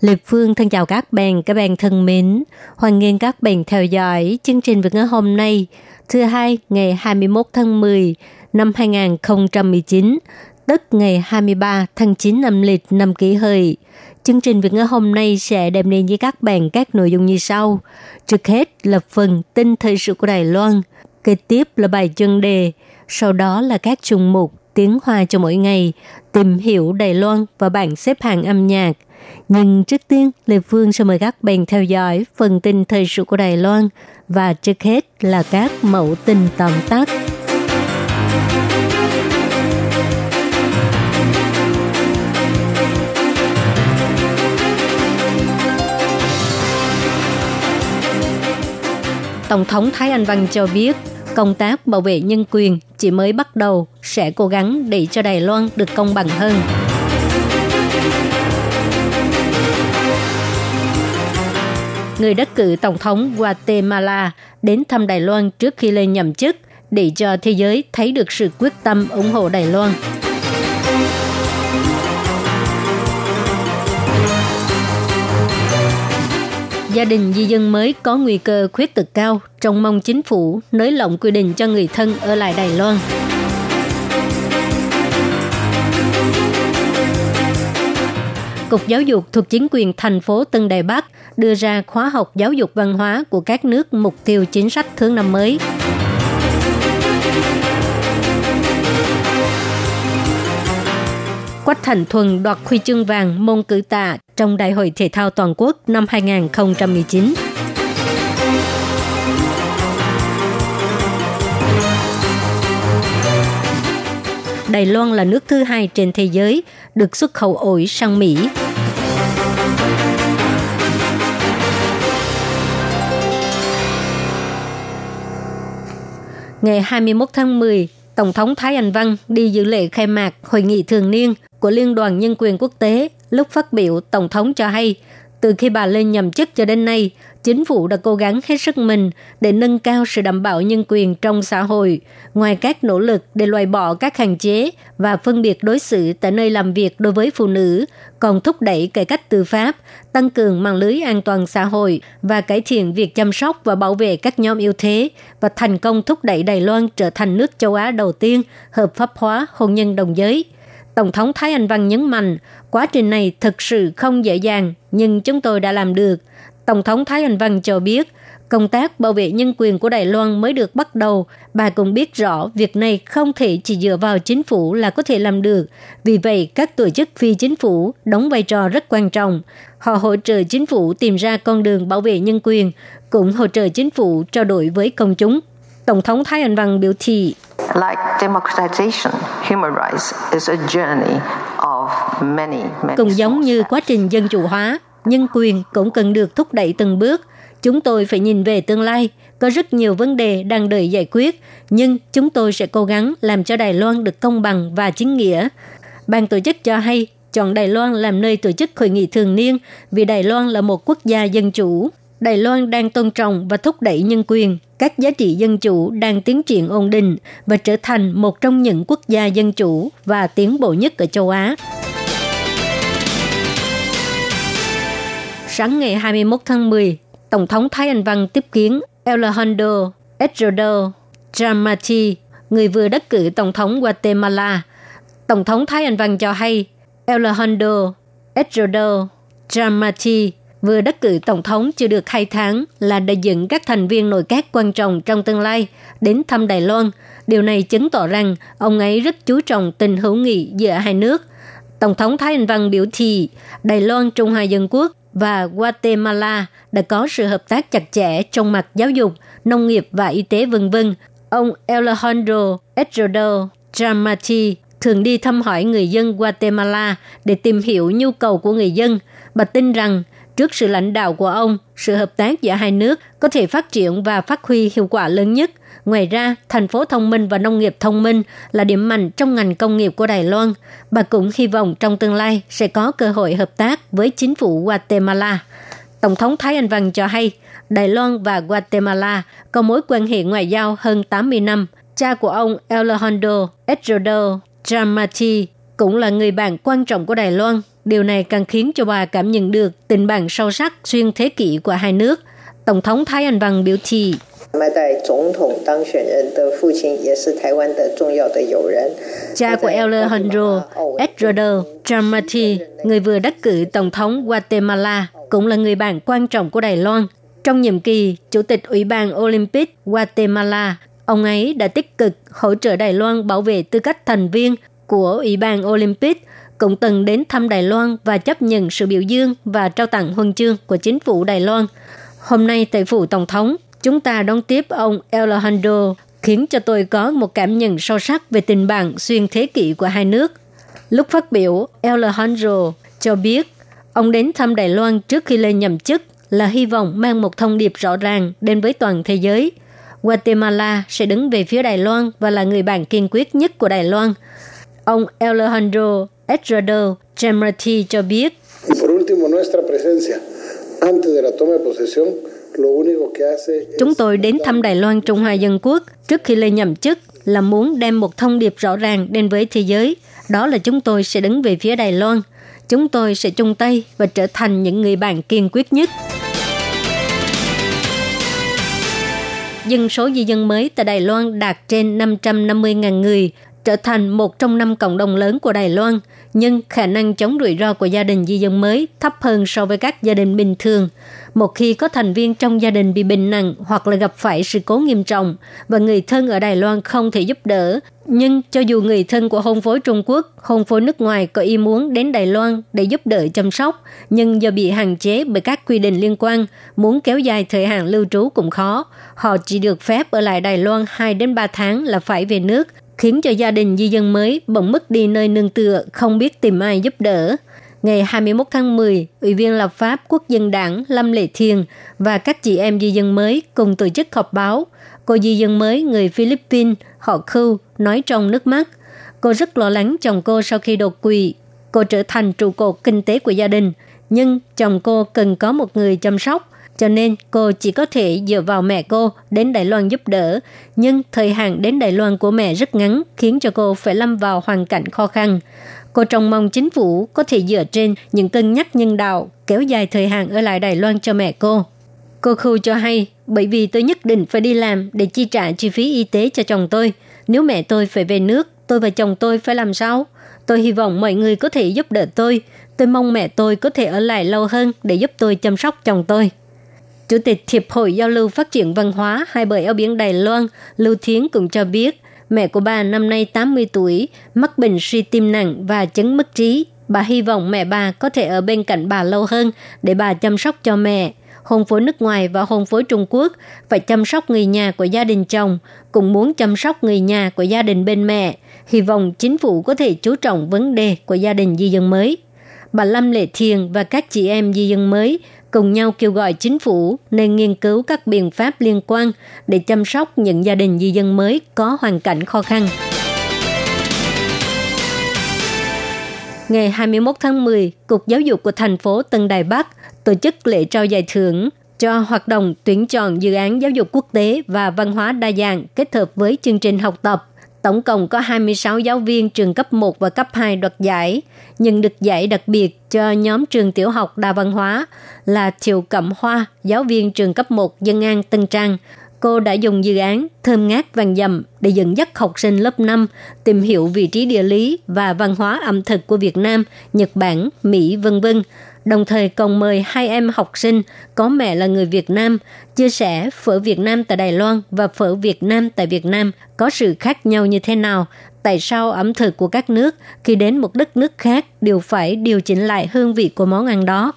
Lê Phương thân chào các bạn, các bạn thân mến. Hoan nghênh các bạn theo dõi chương trình Việt ngữ hôm nay, thứ hai ngày 21 tháng 10 năm 2019, tức ngày 23 tháng 9 năm lịch năm kỷ hợi. Chương trình Việt ngữ hôm nay sẽ đem đến với các bạn các nội dung như sau. Trước hết là phần tin thời sự của Đài Loan, kế tiếp là bài chân đề, sau đó là các chung mục tiếng hoa cho mỗi ngày, tìm hiểu Đài Loan và bảng xếp hạng âm nhạc. Nhưng trước tiên, Lê Phương sẽ mời các bạn theo dõi phần tin thời sự của Đài Loan và trước hết là các mẫu tin tóm tắt. Tổng thống Thái Anh Văn cho biết, công tác bảo vệ nhân quyền chỉ mới bắt đầu, sẽ cố gắng để cho Đài Loan được công bằng hơn. Người đắc cử Tổng thống Guatemala đến thăm Đài Loan trước khi lên nhậm chức để cho thế giới thấy được sự quyết tâm ủng hộ Đài Loan. Gia đình di dân mới có nguy cơ khuyết tật cao, trông mong chính phủ nới lỏng quy định cho người thân ở lại Đài Loan. Cục Giáo dục thuộc chính quyền thành phố Tân Đài Bắc đưa ra khóa học giáo dục văn hóa của các nước mục tiêu chính sách thứ năm mới. Quách Thành Thuần đoạt huy chương vàng môn cử tạ trong Đại hội Thể thao Toàn quốc năm 2019. Đài Loan là nước thứ hai trên thế giới được xuất khẩu ổi sang Mỹ. Ngày 21 tháng 10, Tổng thống Thái Anh Văn đi dự lễ khai mạc hội nghị thường niên của Liên đoàn Nhân quyền Quốc tế. Lúc phát biểu, Tổng thống cho hay, từ khi bà lên nhậm chức cho đến nay, chính phủ đã cố gắng hết sức mình để nâng cao sự đảm bảo nhân quyền trong xã hội, ngoài các nỗ lực để loại bỏ các hạn chế và phân biệt đối xử tại nơi làm việc đối với phụ nữ, còn thúc đẩy cải cách tư pháp, tăng cường mạng lưới an toàn xã hội và cải thiện việc chăm sóc và bảo vệ các nhóm yếu thế và thành công thúc đẩy Đài Loan trở thành nước châu Á đầu tiên hợp pháp hóa hôn nhân đồng giới. Tổng thống Thái Anh Văn nhấn mạnh, quá trình này thực sự không dễ dàng, nhưng chúng tôi đã làm được. Tổng thống Thái Anh Văn cho biết, công tác bảo vệ nhân quyền của Đài Loan mới được bắt đầu. Bà cũng biết rõ việc này không thể chỉ dựa vào chính phủ là có thể làm được. Vì vậy, các tổ chức phi chính phủ đóng vai trò rất quan trọng. Họ hỗ trợ chính phủ tìm ra con đường bảo vệ nhân quyền, cũng hỗ trợ chính phủ trao đổi với công chúng. Tổng thống Thái Anh Văn biểu thị, Like democratization, human rights is a journey of many, many Cũng giống như quá trình dân chủ hóa, nhân quyền cũng cần được thúc đẩy từng bước. Chúng tôi phải nhìn về tương lai, có rất nhiều vấn đề đang đợi giải quyết, nhưng chúng tôi sẽ cố gắng làm cho Đài Loan được công bằng và chính nghĩa. Ban tổ chức cho hay chọn Đài Loan làm nơi tổ chức hội nghị thường niên vì Đài Loan là một quốc gia dân chủ. Đài Loan đang tôn trọng và thúc đẩy nhân quyền, các giá trị dân chủ đang tiến triển ổn định và trở thành một trong những quốc gia dân chủ và tiến bộ nhất ở châu Á. Sáng ngày 21 tháng 10, Tổng thống Thái Anh Văn tiếp kiến Alejandro Estrada Jamati, người vừa đắc cử Tổng thống Guatemala. Tổng thống Thái Anh Văn cho hay Alejandro Estrada Jamati vừa đắc cử tổng thống chưa được 2 tháng là đại diện các thành viên nội các quan trọng trong tương lai đến thăm Đài Loan. Điều này chứng tỏ rằng ông ấy rất chú trọng tình hữu nghị giữa hai nước. Tổng thống Thái Anh Văn biểu thị Đài Loan Trung Hoa Dân Quốc và Guatemala đã có sự hợp tác chặt chẽ trong mặt giáo dục, nông nghiệp và y tế vân vân. Ông Alejandro Edrodo Dramati thường đi thăm hỏi người dân Guatemala để tìm hiểu nhu cầu của người dân. Bà tin rằng Trước sự lãnh đạo của ông, sự hợp tác giữa hai nước có thể phát triển và phát huy hiệu quả lớn nhất. Ngoài ra, thành phố thông minh và nông nghiệp thông minh là điểm mạnh trong ngành công nghiệp của Đài Loan. Bà cũng hy vọng trong tương lai sẽ có cơ hội hợp tác với chính phủ Guatemala. Tổng thống Thái Anh Văn cho hay, Đài Loan và Guatemala có mối quan hệ ngoại giao hơn 80 năm. Cha của ông Alejandro Edrodo Jamati cũng là người bạn quan trọng của Đài Loan. Điều này càng khiến cho bà cảm nhận được tình bạn sâu sắc xuyên thế kỷ của hai nước. Tổng thống Thái Anh Văn biểu thị. Cha của Alejandro Edrodo Dramati, người vừa đắc cử Tổng thống Guatemala, cũng là người bạn quan trọng của Đài Loan. Trong nhiệm kỳ, Chủ tịch Ủy ban Olympic Guatemala, ông ấy đã tích cực hỗ trợ Đài Loan bảo vệ tư cách thành viên của Ủy ban Olympic, cũng từng đến thăm Đài Loan và chấp nhận sự biểu dương và trao tặng huân chương của chính phủ Đài Loan. Hôm nay tại phủ Tổng thống, chúng ta đón tiếp ông Alejandro khiến cho tôi có một cảm nhận sâu sắc về tình bạn xuyên thế kỷ của hai nước. Lúc phát biểu, Alejandro cho biết ông đến thăm Đài Loan trước khi lên nhậm chức là hy vọng mang một thông điệp rõ ràng đến với toàn thế giới. Guatemala sẽ đứng về phía Đài Loan và là người bạn kiên quyết nhất của Đài Loan. Ông Alejandro Estrado Chamrati cho biết. Chúng tôi đến thăm Đài Loan Trung Hoa Dân Quốc trước khi lên nhậm chức là muốn đem một thông điệp rõ ràng đến với thế giới. Đó là chúng tôi sẽ đứng về phía Đài Loan. Chúng tôi sẽ chung tay và trở thành những người bạn kiên quyết nhất. Dân số di dân mới tại Đài Loan đạt trên 550.000 người, trở thành một trong năm cộng đồng lớn của Đài Loan, nhưng khả năng chống rủi ro của gia đình di dân mới thấp hơn so với các gia đình bình thường. Một khi có thành viên trong gia đình bị bệnh nặng hoặc là gặp phải sự cố nghiêm trọng và người thân ở Đài Loan không thể giúp đỡ, nhưng cho dù người thân của hôn phối Trung Quốc, hôn phối nước ngoài có ý muốn đến Đài Loan để giúp đỡ chăm sóc, nhưng do bị hạn chế bởi các quy định liên quan, muốn kéo dài thời hạn lưu trú cũng khó. Họ chỉ được phép ở lại Đài Loan 2 đến 3 tháng là phải về nước, khiến cho gia đình di dân mới bỗng mất đi nơi nương tựa, không biết tìm ai giúp đỡ. Ngày 21 tháng 10, Ủy viên lập pháp Quốc dân đảng Lâm Lệ Thiền và các chị em di dân mới cùng tổ chức họp báo. Cô di dân mới người Philippines, họ Khu, nói trong nước mắt. Cô rất lo lắng chồng cô sau khi đột quỵ. Cô trở thành trụ cột kinh tế của gia đình, nhưng chồng cô cần có một người chăm sóc cho nên cô chỉ có thể dựa vào mẹ cô đến Đài Loan giúp đỡ. Nhưng thời hạn đến Đài Loan của mẹ rất ngắn, khiến cho cô phải lâm vào hoàn cảnh khó khăn. Cô trông mong chính phủ có thể dựa trên những cân nhắc nhân đạo kéo dài thời hạn ở lại Đài Loan cho mẹ cô. Cô Khu cho hay, bởi vì tôi nhất định phải đi làm để chi trả chi phí y tế cho chồng tôi. Nếu mẹ tôi phải về nước, tôi và chồng tôi phải làm sao? Tôi hy vọng mọi người có thể giúp đỡ tôi. Tôi mong mẹ tôi có thể ở lại lâu hơn để giúp tôi chăm sóc chồng tôi. Chủ tịch Hiệp hội Giao lưu Phát triển Văn hóa hai bờ eo biển Đài Loan, Lưu Thiến cũng cho biết, mẹ của bà năm nay 80 tuổi, mắc bệnh suy tim nặng và chứng mất trí. Bà hy vọng mẹ bà có thể ở bên cạnh bà lâu hơn để bà chăm sóc cho mẹ. Hôn phối nước ngoài và hôn phối Trung Quốc phải chăm sóc người nhà của gia đình chồng, cũng muốn chăm sóc người nhà của gia đình bên mẹ. Hy vọng chính phủ có thể chú trọng vấn đề của gia đình di dân mới. Bà Lâm Lệ Thiền và các chị em di dân mới cùng nhau kêu gọi chính phủ nên nghiên cứu các biện pháp liên quan để chăm sóc những gia đình di dân mới có hoàn cảnh khó khăn. Ngày 21 tháng 10, Cục Giáo dục của thành phố Tân Đài Bắc tổ chức lễ trao giải thưởng cho hoạt động tuyển chọn dự án giáo dục quốc tế và văn hóa đa dạng kết hợp với chương trình học tập Tổng cộng có 26 giáo viên trường cấp 1 và cấp 2 đoạt giải, nhận được giải đặc biệt cho nhóm trường tiểu học đa văn hóa là Thiều Cẩm Hoa, giáo viên trường cấp 1 Dân An Tân Trang. Cô đã dùng dự án Thơm ngát vàng dầm để dẫn dắt học sinh lớp 5 tìm hiểu vị trí địa lý và văn hóa ẩm thực của Việt Nam, Nhật Bản, Mỹ, vân vân đồng thời còn mời hai em học sinh có mẹ là người Việt Nam chia sẻ phở Việt Nam tại Đài Loan và phở Việt Nam tại Việt Nam có sự khác nhau như thế nào, tại sao ẩm thực của các nước khi đến một đất nước khác đều phải điều chỉnh lại hương vị của món ăn đó.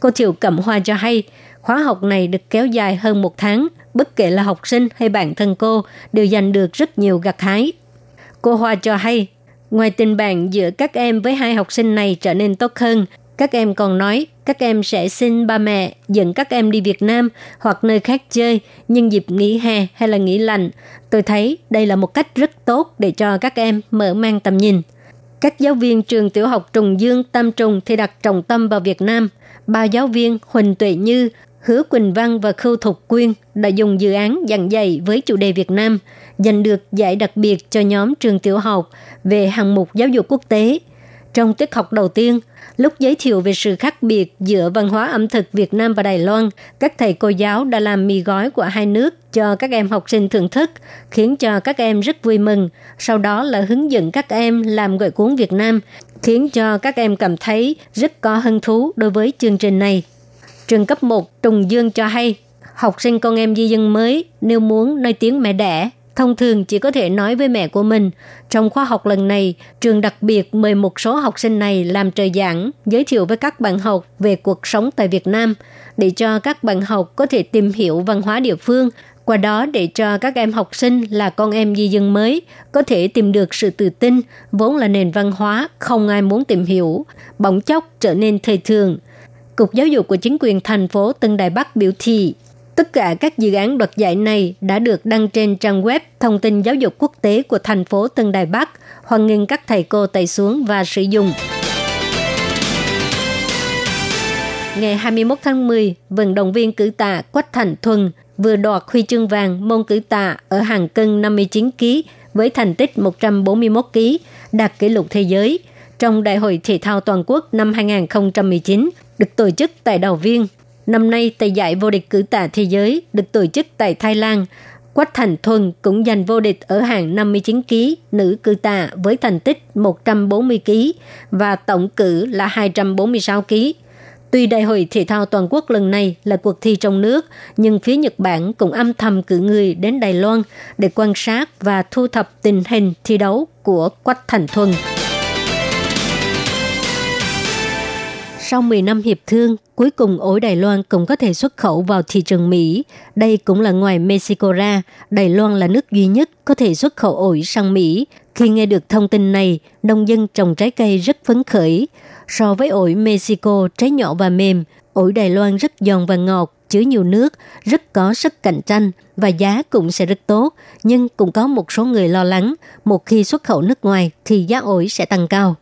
Cô Thiệu Cẩm Hoa cho hay, khóa học này được kéo dài hơn một tháng, bất kể là học sinh hay bạn thân cô đều giành được rất nhiều gặt hái. Cô Hoa cho hay, ngoài tình bạn giữa các em với hai học sinh này trở nên tốt hơn, các em còn nói các em sẽ xin ba mẹ dẫn các em đi Việt Nam hoặc nơi khác chơi nhân dịp nghỉ hè hay là nghỉ lạnh. Tôi thấy đây là một cách rất tốt để cho các em mở mang tầm nhìn. Các giáo viên trường tiểu học Trùng Dương, Tam Trùng thì đặt trọng tâm vào Việt Nam. Ba giáo viên Huỳnh Tuệ Như, Hứa Quỳnh Văn và Khâu Thục Quyên đã dùng dự án giảng dạy với chủ đề Việt Nam, giành được giải đặc biệt cho nhóm trường tiểu học về hạng mục giáo dục quốc tế. Trong tiết học đầu tiên, lúc giới thiệu về sự khác biệt giữa văn hóa ẩm thực Việt Nam và Đài Loan, các thầy cô giáo đã làm mì gói của hai nước cho các em học sinh thưởng thức, khiến cho các em rất vui mừng. Sau đó là hướng dẫn các em làm gỏi cuốn Việt Nam, khiến cho các em cảm thấy rất có hứng thú đối với chương trình này. Trường cấp 1 Trùng Dương cho hay, học sinh con em di dân mới nếu muốn nói tiếng mẹ đẻ thông thường chỉ có thể nói với mẹ của mình. Trong khóa học lần này, trường đặc biệt mời một số học sinh này làm trợ giảng, giới thiệu với các bạn học về cuộc sống tại Việt Nam, để cho các bạn học có thể tìm hiểu văn hóa địa phương, qua đó để cho các em học sinh là con em di dân mới có thể tìm được sự tự tin, vốn là nền văn hóa không ai muốn tìm hiểu, bỗng chốc trở nên thời thường. Cục Giáo dục của chính quyền thành phố Tân Đài Bắc biểu thị Tất cả các dự án đoạt giải này đã được đăng trên trang web thông tin giáo dục quốc tế của thành phố Tân Đài Bắc, hoan nghênh các thầy cô tải xuống và sử dụng. Ngày 21 tháng 10, vận động viên cử tạ Quách Thành Thuần vừa đoạt huy chương vàng môn cử tạ ở hàng cân 59 kg với thành tích 141 kg, đạt kỷ lục thế giới trong Đại hội Thể thao Toàn quốc năm 2019 được tổ chức tại Đào Viên, Năm nay, tại giải vô địch cử tạ thế giới được tổ chức tại Thái Lan, Quách Thành Thuần cũng giành vô địch ở hạng 59 kg nữ cử tạ với thành tích 140 kg và tổng cử là 246 kg. Tuy đại hội thể thao toàn quốc lần này là cuộc thi trong nước, nhưng phía Nhật Bản cũng âm thầm cử người đến Đài Loan để quan sát và thu thập tình hình thi đấu của Quách Thành Thuần. Sau 10 năm hiệp thương, cuối cùng ổi Đài Loan cũng có thể xuất khẩu vào thị trường Mỹ. Đây cũng là ngoài Mexico ra, Đài Loan là nước duy nhất có thể xuất khẩu ổi sang Mỹ. Khi nghe được thông tin này, nông dân trồng trái cây rất phấn khởi. So với ổi Mexico trái nhỏ và mềm, ổi Đài Loan rất giòn và ngọt, chứa nhiều nước, rất có sức cạnh tranh và giá cũng sẽ rất tốt. Nhưng cũng có một số người lo lắng, một khi xuất khẩu nước ngoài thì giá ổi sẽ tăng cao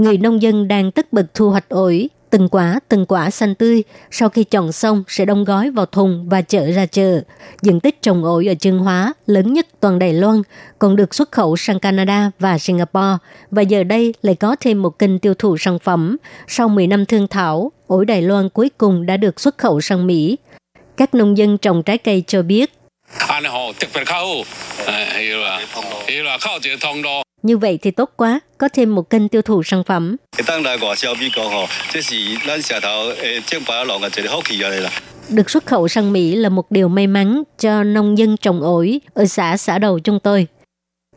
người nông dân đang tất bật thu hoạch ổi, từng quả từng quả xanh tươi, sau khi chọn xong sẽ đóng gói vào thùng và chở ra chợ. Diện tích trồng ổi ở Trương Hóa lớn nhất toàn Đài Loan, còn được xuất khẩu sang Canada và Singapore. Và giờ đây lại có thêm một kênh tiêu thụ sản phẩm. Sau 10 năm thương thảo, ổi Đài Loan cuối cùng đã được xuất khẩu sang Mỹ. Các nông dân trồng trái cây cho biết, như vậy thì tốt quá, có thêm một kênh tiêu thụ sản phẩm. Được xuất khẩu sang Mỹ là một điều may mắn cho nông dân trồng ổi ở xã xã đầu chúng tôi.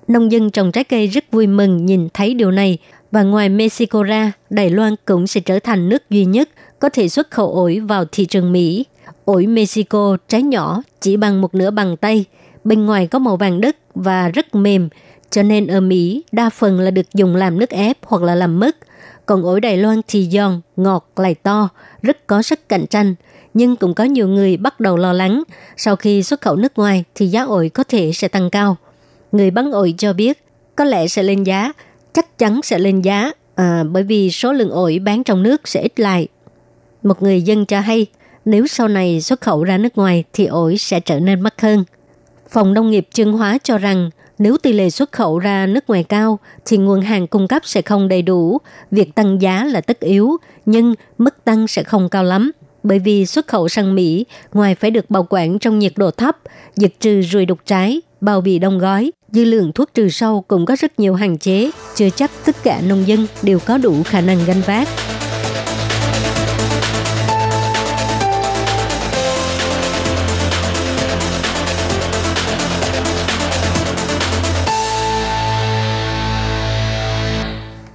Nông dân trồng trái cây rất vui mừng nhìn thấy điều này và ngoài Mexico ra, Đài Loan cũng sẽ trở thành nước duy nhất có thể xuất khẩu ổi vào thị trường Mỹ. Ổi Mexico trái nhỏ chỉ bằng một nửa bàn tay, bên ngoài có màu vàng đất và rất mềm, cho nên ở Mỹ đa phần là được dùng làm nước ép hoặc là làm mứt. Còn ổi Đài Loan thì giòn, ngọt, lại to, rất có sức cạnh tranh. Nhưng cũng có nhiều người bắt đầu lo lắng, sau khi xuất khẩu nước ngoài thì giá ổi có thể sẽ tăng cao. Người bán ổi cho biết, có lẽ sẽ lên giá, chắc chắn sẽ lên giá, à, bởi vì số lượng ổi bán trong nước sẽ ít lại. Một người dân cho hay, nếu sau này xuất khẩu ra nước ngoài thì ổi sẽ trở nên mắc hơn. Phòng Nông nghiệp Trương Hóa cho rằng nếu tỷ lệ xuất khẩu ra nước ngoài cao thì nguồn hàng cung cấp sẽ không đầy đủ, việc tăng giá là tất yếu, nhưng mức tăng sẽ không cao lắm. Bởi vì xuất khẩu sang Mỹ, ngoài phải được bảo quản trong nhiệt độ thấp, diệt trừ ruồi đục trái, bao bì đông gói, dư lượng thuốc trừ sâu cũng có rất nhiều hạn chế, chưa chắc tất cả nông dân đều có đủ khả năng gánh vác.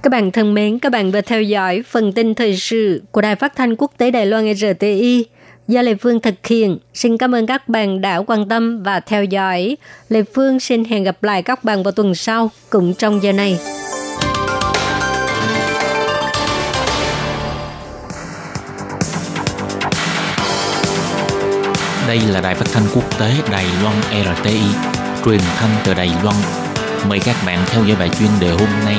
Các bạn thân mến, các bạn vừa theo dõi phần tin thời sự của Đài Phát thanh Quốc tế Đài Loan RTI do Lê Phương thực hiện. Xin cảm ơn các bạn đã quan tâm và theo dõi. Lê Phương xin hẹn gặp lại các bạn vào tuần sau cũng trong giờ này. Đây là Đài Phát thanh Quốc tế Đài Loan RTI, truyền thanh từ Đài Loan. Mời các bạn theo dõi bài chuyên đề hôm nay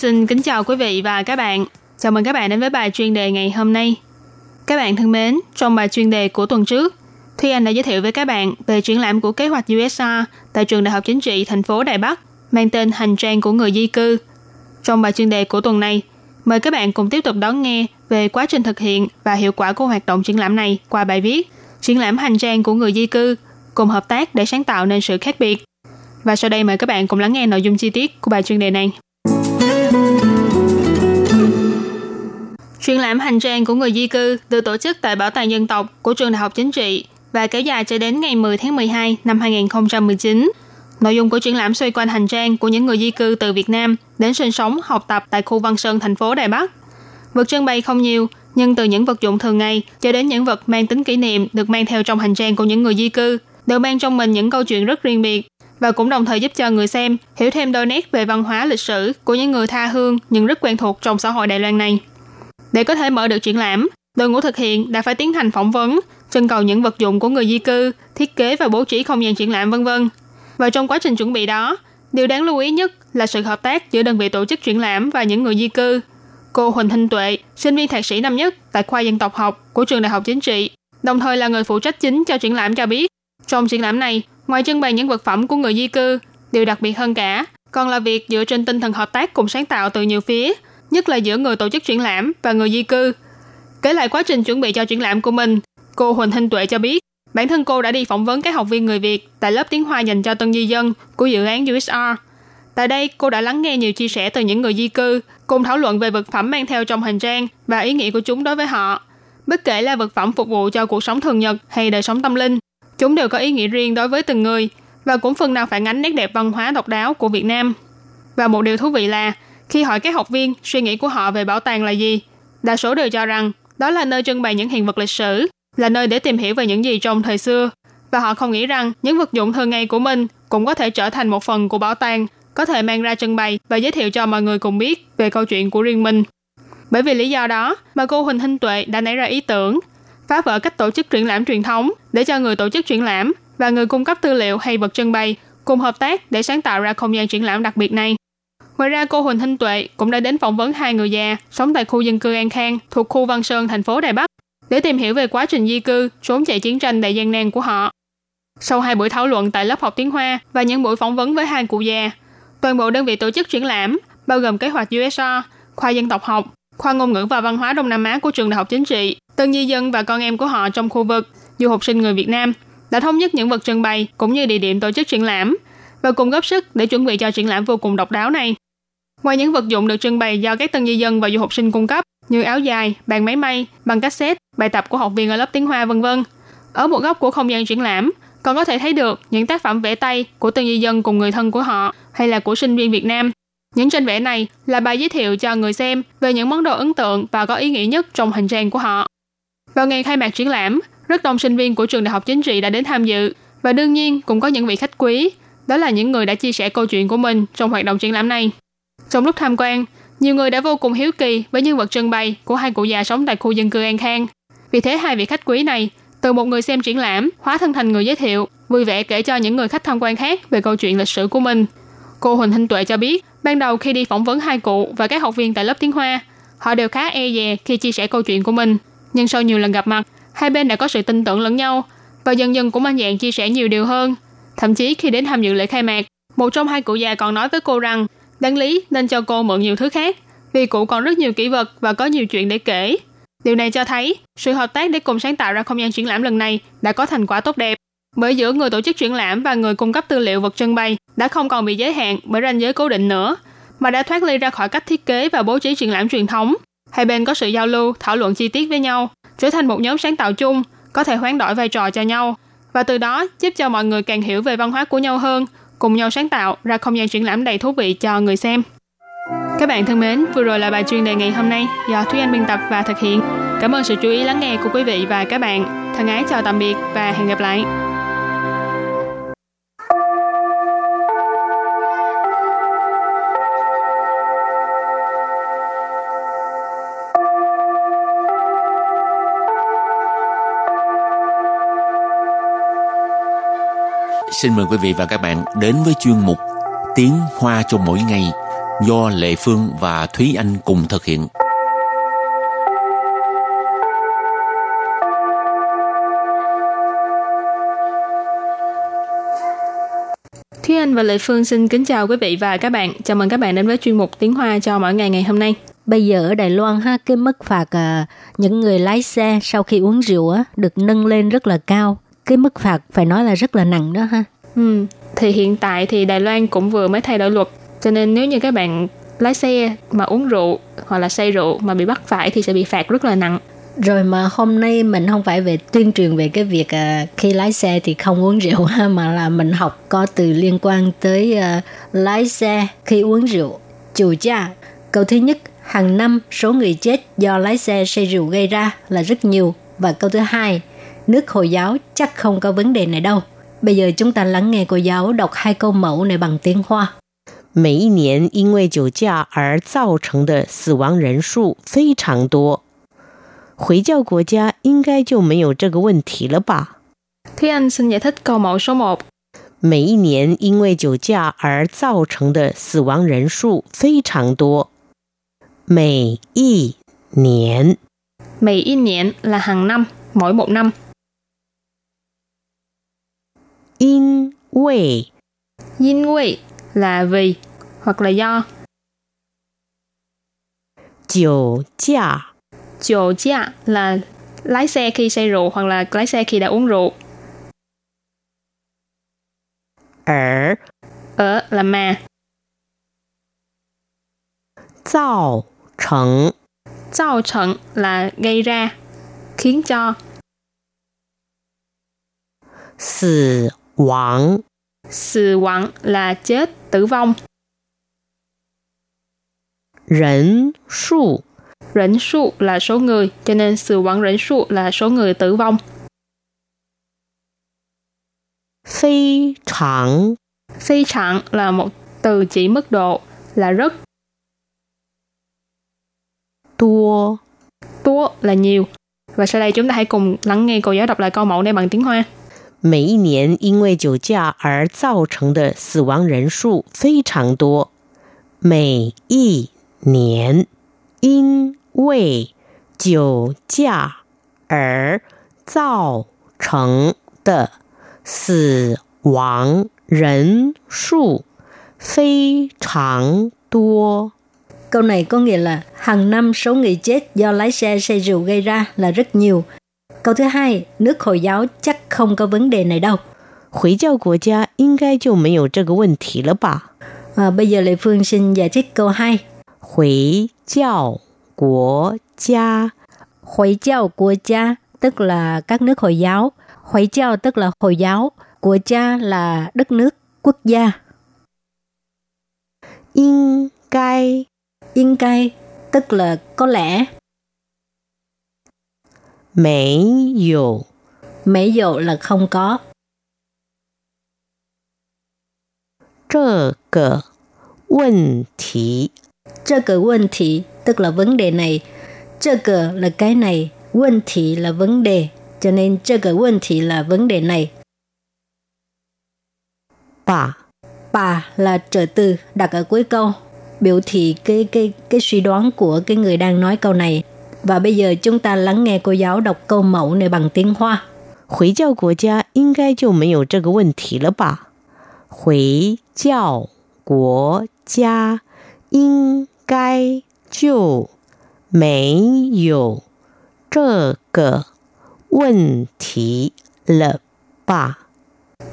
xin kính chào quý vị và các bạn. Chào mừng các bạn đến với bài chuyên đề ngày hôm nay. Các bạn thân mến, trong bài chuyên đề của tuần trước, Thúy Anh đã giới thiệu với các bạn về triển lãm của kế hoạch USA tại trường Đại học Chính trị thành phố Đài Bắc mang tên Hành trang của người di cư. Trong bài chuyên đề của tuần này, mời các bạn cùng tiếp tục đón nghe về quá trình thực hiện và hiệu quả của hoạt động triển lãm này qua bài viết Triển lãm hành trang của người di cư cùng hợp tác để sáng tạo nên sự khác biệt. Và sau đây mời các bạn cùng lắng nghe nội dung chi tiết của bài chuyên đề này. Triển lãm hành trang của người di cư được tổ chức tại Bảo tàng Dân tộc của Trường Đại học Chính trị và kéo dài cho đến ngày 10 tháng 12 năm 2019. Nội dung của triển lãm xoay quanh hành trang của những người di cư từ Việt Nam đến sinh sống, học tập tại khu Văn Sơn, thành phố Đài Bắc. Vật trưng bày không nhiều, nhưng từ những vật dụng thường ngày cho đến những vật mang tính kỷ niệm được mang theo trong hành trang của những người di cư, đều mang trong mình những câu chuyện rất riêng biệt và cũng đồng thời giúp cho người xem hiểu thêm đôi nét về văn hóa lịch sử của những người tha hương nhưng rất quen thuộc trong xã hội Đài Loan này. Để có thể mở được triển lãm, đội ngũ thực hiện đã phải tiến hành phỏng vấn, trưng cầu những vật dụng của người di cư, thiết kế và bố trí không gian triển lãm vân vân. Và trong quá trình chuẩn bị đó, điều đáng lưu ý nhất là sự hợp tác giữa đơn vị tổ chức triển lãm và những người di cư. Cô Huỳnh Thanh Tuệ, sinh viên thạc sĩ năm nhất tại khoa dân tộc học của trường Đại học Chính trị, đồng thời là người phụ trách chính cho triển lãm cho biết, trong triển lãm này, ngoài trưng bày những vật phẩm của người di cư, điều đặc biệt hơn cả còn là việc dựa trên tinh thần hợp tác cùng sáng tạo từ nhiều phía, nhất là giữa người tổ chức triển lãm và người di cư. Kể lại quá trình chuẩn bị cho triển lãm của mình, cô Huỳnh Thanh Tuệ cho biết, bản thân cô đã đi phỏng vấn các học viên người Việt tại lớp tiếng Hoa dành cho tân di dân của dự án USR. Tại đây, cô đã lắng nghe nhiều chia sẻ từ những người di cư, cùng thảo luận về vật phẩm mang theo trong hành trang và ý nghĩa của chúng đối với họ. Bất kể là vật phẩm phục vụ cho cuộc sống thường nhật hay đời sống tâm linh, chúng đều có ý nghĩa riêng đối với từng người và cũng phần nào phản ánh nét đẹp văn hóa độc đáo của Việt Nam. Và một điều thú vị là, khi hỏi các học viên suy nghĩ của họ về bảo tàng là gì, đa số đều cho rằng đó là nơi trưng bày những hiện vật lịch sử, là nơi để tìm hiểu về những gì trong thời xưa. Và họ không nghĩ rằng những vật dụng thường ngày của mình cũng có thể trở thành một phần của bảo tàng, có thể mang ra trưng bày và giới thiệu cho mọi người cùng biết về câu chuyện của riêng mình. Bởi vì lý do đó mà cô Huỳnh Hinh Tuệ đã nảy ra ý tưởng phá vỡ cách tổ chức triển lãm truyền thống để cho người tổ chức triển lãm và người cung cấp tư liệu hay vật trưng bày cùng hợp tác để sáng tạo ra không gian triển lãm đặc biệt này. Ngoài ra, cô Huỳnh thanh Tuệ cũng đã đến phỏng vấn hai người già sống tại khu dân cư An Khang thuộc khu Văn Sơn, thành phố Đài Bắc để tìm hiểu về quá trình di cư, trốn chạy chiến tranh đầy gian nan của họ. Sau hai buổi thảo luận tại lớp học tiếng Hoa và những buổi phỏng vấn với hai cụ già, toàn bộ đơn vị tổ chức triển lãm, bao gồm kế hoạch USR, khoa dân tộc học, khoa ngôn ngữ và văn hóa Đông Nam Á của trường Đại học Chính trị, tân di dân và con em của họ trong khu vực, du học sinh người Việt Nam, đã thống nhất những vật trưng bày cũng như địa điểm tổ chức triển lãm và cùng góp sức để chuẩn bị cho triển lãm vô cùng độc đáo này. Ngoài những vật dụng được trưng bày do các tân di dân và du học sinh cung cấp như áo dài, bàn máy may, băng cassette, bài tập của học viên ở lớp tiếng Hoa vân vân. Ở một góc của không gian triển lãm, còn có thể thấy được những tác phẩm vẽ tay của tân di dân cùng người thân của họ hay là của sinh viên Việt Nam. Những tranh vẽ này là bài giới thiệu cho người xem về những món đồ ấn tượng và có ý nghĩa nhất trong hành trang của họ. Vào ngày khai mạc triển lãm, rất đông sinh viên của trường đại học chính trị đã đến tham dự và đương nhiên cũng có những vị khách quý, đó là những người đã chia sẻ câu chuyện của mình trong hoạt động triển lãm này. Trong lúc tham quan, nhiều người đã vô cùng hiếu kỳ với nhân vật trưng bày của hai cụ già sống tại khu dân cư An Khang. Vì thế hai vị khách quý này, từ một người xem triển lãm, hóa thân thành người giới thiệu, vui vẻ kể cho những người khách tham quan khác về câu chuyện lịch sử của mình. Cô Huỳnh Thanh Tuệ cho biết, ban đầu khi đi phỏng vấn hai cụ và các học viên tại lớp tiếng Hoa, họ đều khá e dè khi chia sẻ câu chuyện của mình. Nhưng sau nhiều lần gặp mặt, hai bên đã có sự tin tưởng lẫn nhau và dần dần cũng mạnh dạn chia sẻ nhiều điều hơn. Thậm chí khi đến tham dự lễ khai mạc, một trong hai cụ già còn nói với cô rằng đáng lý nên cho cô mượn nhiều thứ khác vì cụ còn rất nhiều kỷ vật và có nhiều chuyện để kể. Điều này cho thấy sự hợp tác để cùng sáng tạo ra không gian triển lãm lần này đã có thành quả tốt đẹp. Bởi giữa người tổ chức triển lãm và người cung cấp tư liệu vật trưng bày đã không còn bị giới hạn bởi ranh giới cố định nữa, mà đã thoát ly ra khỏi cách thiết kế và bố trí triển lãm truyền thống. Hai bên có sự giao lưu, thảo luận chi tiết với nhau, trở thành một nhóm sáng tạo chung, có thể hoán đổi vai trò cho nhau và từ đó giúp cho mọi người càng hiểu về văn hóa của nhau hơn, cùng nhau sáng tạo ra không gian triển lãm đầy thú vị cho người xem. Các bạn thân mến, vừa rồi là bài chuyên đề ngày hôm nay do Thúy Anh biên tập và thực hiện. Cảm ơn sự chú ý lắng nghe của quý vị và các bạn. Thân ái chào tạm biệt và hẹn gặp lại. Xin mời quý vị và các bạn đến với chuyên mục Tiếng Hoa cho mỗi ngày do Lệ Phương và Thúy Anh cùng thực hiện. Thúy Anh và Lệ Phương xin kính chào quý vị và các bạn. Chào mừng các bạn đến với chuyên mục Tiếng Hoa cho mỗi ngày ngày hôm nay. Bây giờ ở Đài Loan ha cái mức phạt à, những người lái xe sau khi uống rượu á được nâng lên rất là cao. Cái mức phạt phải nói là rất là nặng đó ha. Ừ, thì hiện tại thì Đài Loan cũng vừa mới thay đổi luật. Cho nên nếu như các bạn lái xe mà uống rượu hoặc là say rượu mà bị bắt phải thì sẽ bị phạt rất là nặng. Rồi mà hôm nay mình không phải về tuyên truyền về cái việc à, khi lái xe thì không uống rượu ha mà là mình học có từ liên quan tới à, lái xe khi uống rượu. Chủ gia, câu thứ nhất, hàng năm số người chết do lái xe say rượu gây ra là rất nhiều. Và câu thứ hai, nước Hồi giáo chắc không có vấn đề này đâu. Bây giờ chúng ta lắng nghe cô giáo đọc hai câu mẫu này bằng tiếng Hoa. 每一年因为酒驾而造成的死亡人数非常多。回教国家应该就没有这个问题了吧？ Thúy Anh xin giải thích câu mẫu số 1. 每一年因为酒驾而造成的死亡人数非常多。每一年 Mì y niệm là hàng năm, mỗi một năm. 因为 Yin Wei là vì hoặc là do. 酒驾 Chồ chia là lái xe khi say rượu hoặc là lái xe khi đã uống rượu. 而 Ở là mà. 造成 Giao trận là gây ra, khiến cho. 死 Vãng Sự vãng là chết, tử vong. Rẫn số Rẫn số là số người, cho nên sự vãng rẫn số là số người tử vong. Phi trạng Phi trạng là một từ chỉ mức độ, là rất. Tua Tua là nhiều. Và sau đây chúng ta hãy cùng lắng nghe cô giáo đọc lại câu mẫu này bằng tiếng Hoa. 每一年因为酒驾而造成的死亡人数非常多。每一年因为酒驾而造成的死亡人数非常多。 Câu này có nghĩa là hàng năm số người chết do lái xe say rượu gây ra là rất nhiều. Câu thứ hai, nước Hồi giáo chắc không có vấn đề này đâu. 回教国家应该就没有这个问题了吧？ À, bây giờ Lệ Phương xin giải thích câu 2. 回教国家 Hồi giáo của cha tức là các nước Hồi giáo. Hồi giáo tức là Hồi giáo. Của cha là đất nước, quốc gia. 应该 Yên cai tức là có lẽ. 没有 Mấy dụ là không có. Trơ cờ vấn thí Trơ cờ vấn thí tức là vấn đề này. Trơ cờ là cái này, vấn thí là vấn đề. Cho nên trơ cờ vấn thí là vấn đề này. Bà Bà là trợ từ đặt ở cuối câu biểu thị cái cái cái suy đoán của cái người đang nói câu này. Và bây giờ chúng ta lắng nghe cô giáo đọc câu mẫu này bằng tiếng Hoa. 回教国家应该就没有这个问题了吧？回教国家应该就没有这个问题了吧？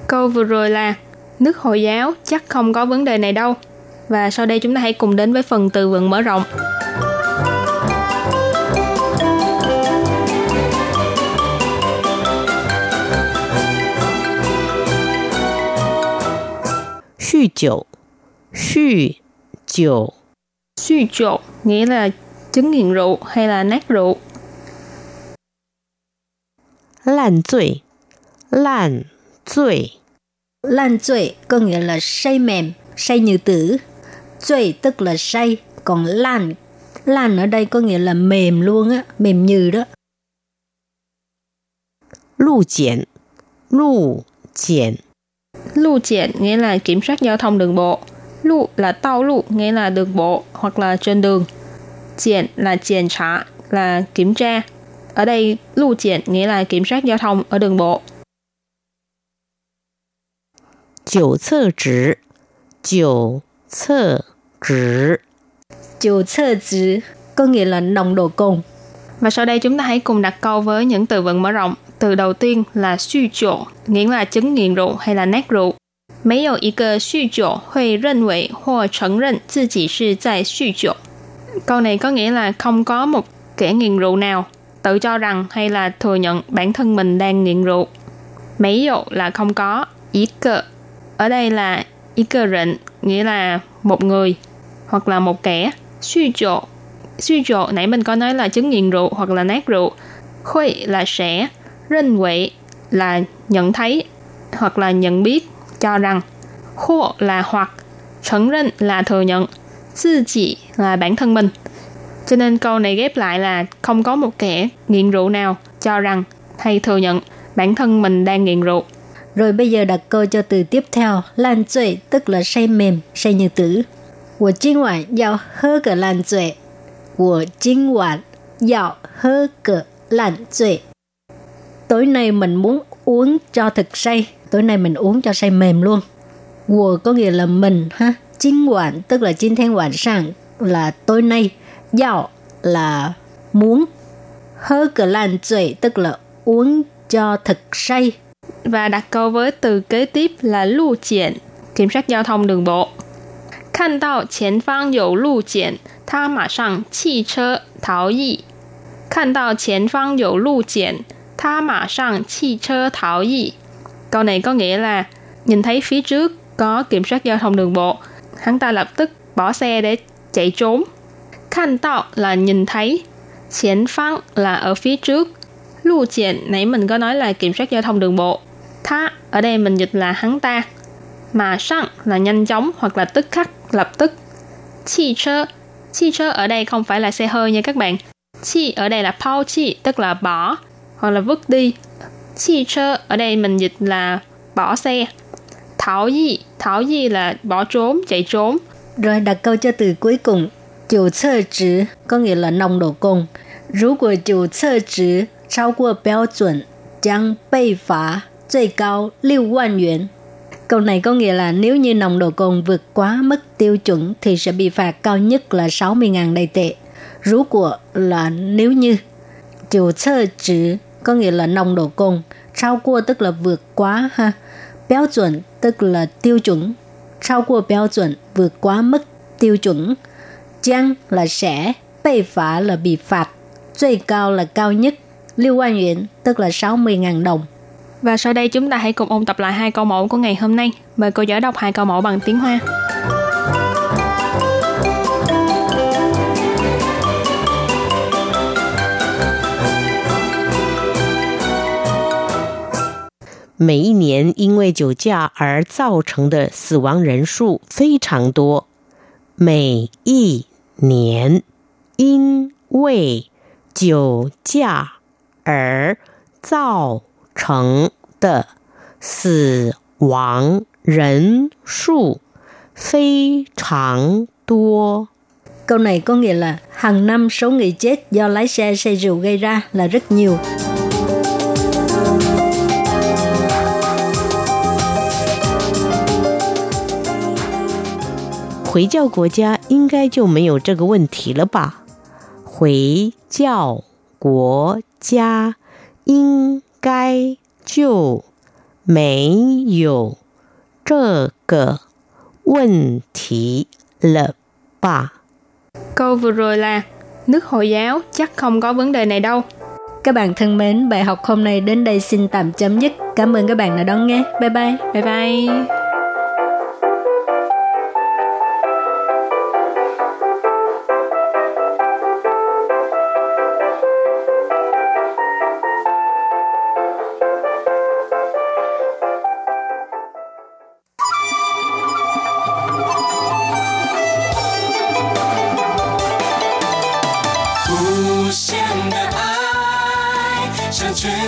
Câu vừa rồi là nước Hồi giáo chắc không có vấn đề này đâu. Và sau đây chúng ta hãy cùng đến với phần từ vựng mở rộng. 酗酒，酗酒， Suy trộn nghĩa là chứng nghiện rượu hay là nát rượu. 烂醉，烂醉， Lan醉có nghĩa là say mềm, say như tử.醉tức là say, còn lan, lan ở đây có nghĩa là mềm luôn á, mềm như đó. 路检，路检， Lưu triển nghĩa là kiểm soát giao thông đường bộ. Lưu là tao lưu nghĩa là đường bộ hoặc là trên đường. Triển là kiểm tra là kiểm tra. Ở đây lưu triển nghĩa là kiểm soát giao thông ở đường bộ. 九测值，九测值， Chủ sơ值có nghĩa là nồng độ cồn. Và sau đây chúng ta hãy cùng đặt câu với những từ vựng mở rộng. Từ đầu tiên là suy chỗ, nghĩa là chứng nghiện rượu hay là nét rượu. 没有一个酗酒会认为或承认自己是在酗酒。Câu này có nghĩa là không có một kẻ nghiện rượu nào tự cho rằng hay là thừa nhận bản thân mình đang nghiện rượu. Mấy dụ là không có, ý cơ. Ở đây là ý cơ rịnh, nghĩa là một người hoặc là một kẻ. Suy trộ. Suy trộ nãy mình có nói là chứng nghiện rượu hoặc là nát rượu. Khuy là sẽ. Rinh quỷ là nhận thấy hoặc là nhận biết, cho rằng. Hô là hoặc.承认là thừa nhận. Tự chỉ là bản thân mình. Cho nên câu này ghép lại là không có một kẻ nghiện rượu nào cho rằng hay thừa nhận bản thân mình đang nghiện rượu. Rồi bây giờ đặt câu cho từ tiếp theo, lan醉tức là say mềm, say như tử. 我今晚要喝个烂醉。我今晚要喝个烂醉。 Tối nay mình muốn uống cho thật say. Tối nay mình uống cho say mềm luôn. 我 có nghĩa là mình ha. 今晚 tức là 今天晚上 là tối nay. Yao là muốn. Hơ cờ lan醉tức là uống cho thật say. Và đặt câu với từ kế tiếp là lưu triển, kiểm soát giao thông đường bộ. 看到前方有路检，他马上弃车逃逸。看到前方有路检， 他马上弃车逃逸。Câu này có nghĩa là nhìn thấy phía trước có kiểm soát giao thông đường bộ, hắn ta lập tức bỏ xe để chạy trốn. Khanh tạo là nhìn thấy, Chiến phang là ở phía trước, Lưu triển nãy mình có nói là kiểm soát giao thông đường bộ. Tha ở đây mình dịch là hắn ta. Mà sang là nhanh chóng hoặc là tức khắc, lập tức. Chi chơ, chi chơ ở đây không phải là xe hơi nha các bạn. Chi ở đây là pao chi, tức là bỏ hoặc là vứt đi. Chi chơ ở đây mình dịch là bỏ xe. Thảo di, thảo di là bỏ trốn, chạy trốn. Rồi đặt câu cho từ cuối cùng. Chủ sơ值 có nghĩa là nồng độ cồn. Nếu 主测值超过标准，将被罚最高六万元。Câu này có nghĩa là nếu như nồng độ cồn vượt quá mức tiêu chuẩn thì sẽ bị phạt cao nhất là 60.000 đầy tệ. Rú của là nếu như. Chủ sơ值 có nghĩa là nồng độ cồn. Trao qua tức là vượt quá ha. Béo chuẩn tức là tiêu chuẩn. Trao qua béo chuẩn vượt quá mức tiêu chuẩn. chăng là sẽ, bị phạt là bị phạt. 最高 là cao là cao nhất. lưu quan yuan tức là 60.000 đồng. Và sau đây chúng ta hãy cùng ôn tập lại hai câu mẫu của ngày hôm nay. Mời cô giáo đọc hai câu mẫu bằng tiếng Hoa. 每一年因为酒驾而造成的死亡人数非常多。每一年因为酒驾而造成的死亡人数非常多。 Câu này có nghĩa là hàng năm số người chết do lái xe say rượu gây ra là rất nhiều. 回教国家应该就没有这个问题了吧？回教国家应该就没有这个问题了吧？ Câu vừa rồi là nước Hồi giáo chắc không có vấn đề này đâu. Các bạn thân mến, bài học hôm nay đến đây xin tạm chấm dứt. Cảm ơn các bạn đã đón nghe. Bye bye. Bye bye.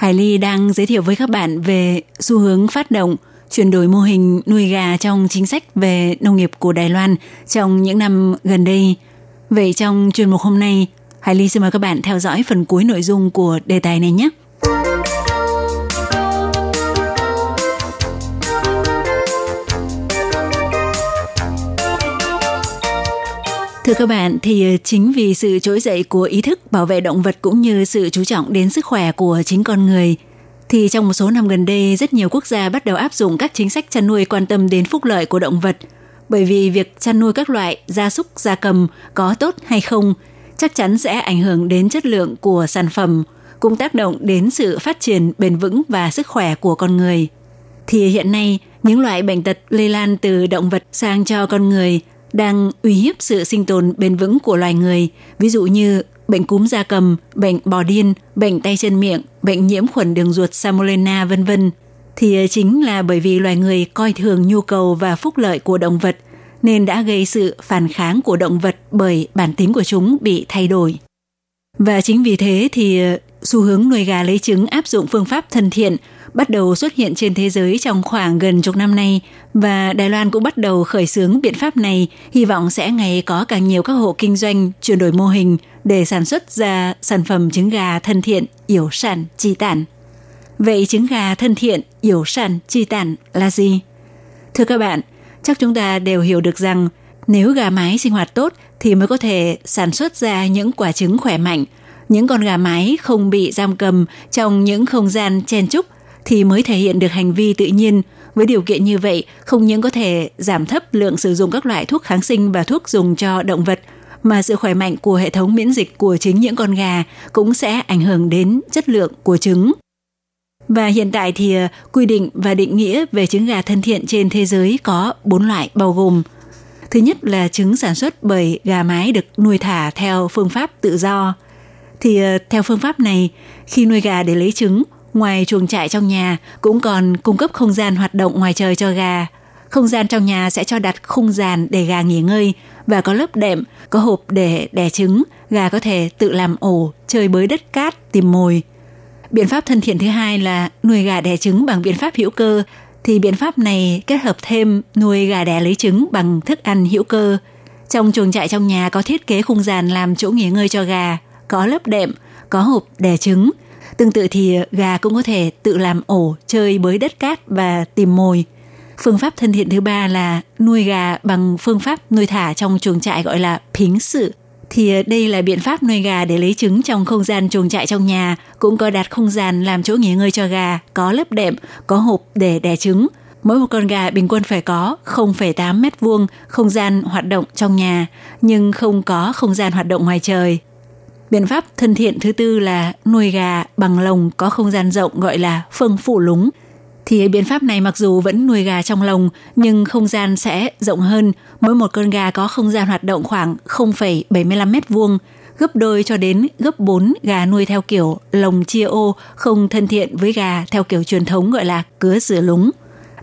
Hải Ly đang giới thiệu với các bạn về xu hướng phát động chuyển đổi mô hình nuôi gà trong chính sách về nông nghiệp của Đài Loan trong những năm gần đây. Vậy trong chuyên mục hôm nay, Hải Ly xin mời các bạn theo dõi phần cuối nội dung của đề tài này nhé. Thưa các bạn, thì ờ, chính vì sự trỗi dậy của ý thức bảo vệ động vật cũng như sự chú trọng đến sức khỏe của chính con người, thì trong một số năm gần đây, rất nhiều quốc gia bắt đầu áp dụng các chính sách chăn nuôi quan tâm đến phúc lợi của động vật. Bởi vì việc chăn nuôi các loại gia súc, gia cầm có tốt hay không chắc chắn sẽ ảnh hưởng đến chất lượng của sản phẩm, cũng tác động đến sự phát triển bền vững và sức khỏe của con người. Thì hiện nay, những loại bệnh tật lây lan từ động vật sang cho con người đang uy hiếp sự sinh tồn bền vững của loài người, ví dụ như bệnh cúm da cầm, bệnh bò điên, bệnh tay chân miệng, bệnh nhiễm khuẩn đường ruột Salmonella vân vân, thì chính là bởi vì loài người coi thường nhu cầu và phúc lợi của động vật nên đã gây sự phản kháng của động vật bởi bản tính của chúng bị thay đổi. Và chính vì thế thì xu hướng nuôi gà lấy trứng áp dụng phương pháp thân thiện bắt đầu xuất hiện trên thế giới trong khoảng gần chục năm nay và Đài Loan cũng bắt đầu khởi xướng biện pháp này, hy vọng sẽ ngày có càng nhiều các hộ kinh doanh chuyển đổi mô hình để sản xuất ra sản phẩm trứng gà thân thiện, yếu sản, chi tản. Vậy trứng gà thân thiện, yếu sản, chi tản là gì? Thưa các bạn, chắc chúng ta đều hiểu được rằng nếu gà mái sinh hoạt tốt thì mới có thể sản xuất ra những quả trứng khỏe mạnh. Những con gà mái không bị giam cầm trong những không gian chen chúc thì mới thể hiện được hành vi tự nhiên. Với điều kiện như vậy, không những có thể giảm thấp lượng sử dụng các loại thuốc kháng sinh và thuốc dùng cho động vật, mà sự khỏe mạnh của hệ thống miễn dịch của chính những con gà cũng sẽ ảnh hưởng đến chất lượng của trứng. Và hiện tại thì ờ, quy định và định nghĩa về trứng gà thân thiện trên thế giới có 4 loại bao gồm Thứ nhất là trứng sản xuất bởi gà mái được nuôi thả theo phương pháp tự do. Thì ờ, theo phương pháp này, khi nuôi gà để lấy trứng, ngoài chuồng trại trong nhà cũng còn cung cấp không gian hoạt động ngoài trời cho gà. Không gian trong nhà sẽ cho đặt khung giàn để gà nghỉ ngơi và có lớp đệm, có hộp để đẻ trứng, gà có thể tự làm ổ, chơi bới đất cát, tìm mồi. Biện pháp thân thiện thứ hai là nuôi gà đẻ trứng bằng biện pháp hữu cơ, thì biện pháp này kết hợp thêm nuôi gà đẻ lấy trứng bằng thức ăn hữu cơ. Trong chuồng trại trong nhà có thiết kế khung giàn làm chỗ nghỉ ngơi cho gà, có lớp đệm, có hộp đẻ trứng. Tương tự thì gà cũng có thể tự làm ổ, chơi bới đất cát và tìm mồi. Phương pháp thân thiện thứ ba là nuôi gà bằng phương pháp nuôi thả trong chuồng trại gọi là phính sự. Thì đây là biện pháp nuôi gà để lấy trứng trong không gian chuồng trại trong nhà, cũng có đặt không gian làm chỗ nghỉ ngơi cho gà, có lớp đệm, có hộp để đẻ trứng. Mỗi một con gà bình quân phải có 0,8 mét vuông không gian hoạt động trong nhà, nhưng không có không gian hoạt động ngoài trời. Biện pháp thân thiện thứ tư là nuôi gà bằng lồng có không gian rộng gọi là phân phủ lúng. Thì biện pháp này mặc dù vẫn nuôi gà trong lồng nhưng không gian sẽ rộng hơn. Mỗi một con gà có không gian hoạt động khoảng 0,75 mét vuông, gấp đôi cho đến gấp 4 gà nuôi theo kiểu lồng chia ô không thân thiện với gà theo kiểu truyền thống gọi là cứa rửa lúng.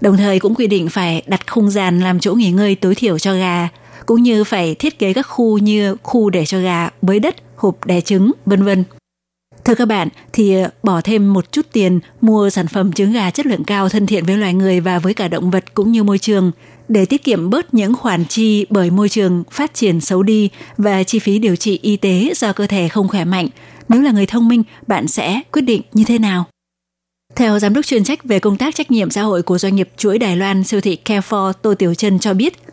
Đồng thời cũng quy định phải đặt không gian làm chỗ nghỉ ngơi tối thiểu cho gà, cũng như phải thiết kế các khu như khu để cho gà bới đất, hộp đẻ trứng, vân vân. Thưa các bạn, thì ờ, bỏ thêm một chút tiền mua sản phẩm trứng gà chất lượng cao thân thiện với loài người và với cả động vật cũng như môi trường để tiết kiệm bớt những khoản chi bởi môi trường phát triển xấu đi và chi phí điều trị y tế do cơ thể không khỏe mạnh Nếu là người thông minh, bạn sẽ quyết định như thế nào? Theo giám đốc chuyên trách về công tác trách nhiệm xã hội của doanh nghiệp chuỗi Đài Loan siêu thị Carrefour Tô Tiểu Trân cho biết,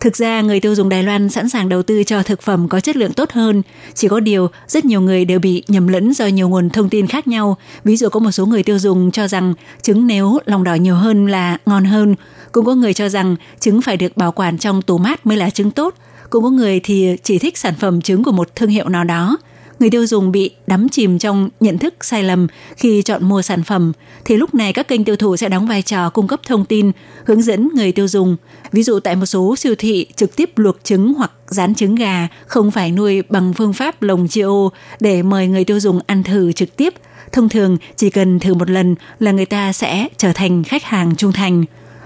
Thực ra, người tiêu dùng Đài Loan sẵn sàng đầu tư cho thực phẩm có chất lượng tốt hơn. Chỉ có điều, rất nhiều người đều bị nhầm lẫn do nhiều nguồn thông tin khác nhau. Ví dụ có một số người tiêu dùng cho rằng trứng nếu lòng đỏ nhiều hơn là ngon hơn. Cũng có người cho rằng trứng phải được bảo quản trong tủ mát mới là trứng tốt. Cũng có người thì chỉ thích sản phẩm trứng của một thương hiệu nào đó người tiêu dùng bị đắm chìm trong nhận thức sai lầm khi chọn mua sản phẩm, thì lúc này các kênh tiêu thụ sẽ đóng vai trò cung cấp thông tin, hướng dẫn người tiêu dùng. Ví dụ tại một số siêu thị trực tiếp luộc trứng hoặc rán trứng gà không phải nuôi bằng phương pháp lồng chiêu để mời người tiêu dùng ăn thử trực tiếp. Thông thường chỉ cần thử một lần là người ta sẽ trở thành khách hàng trung thành.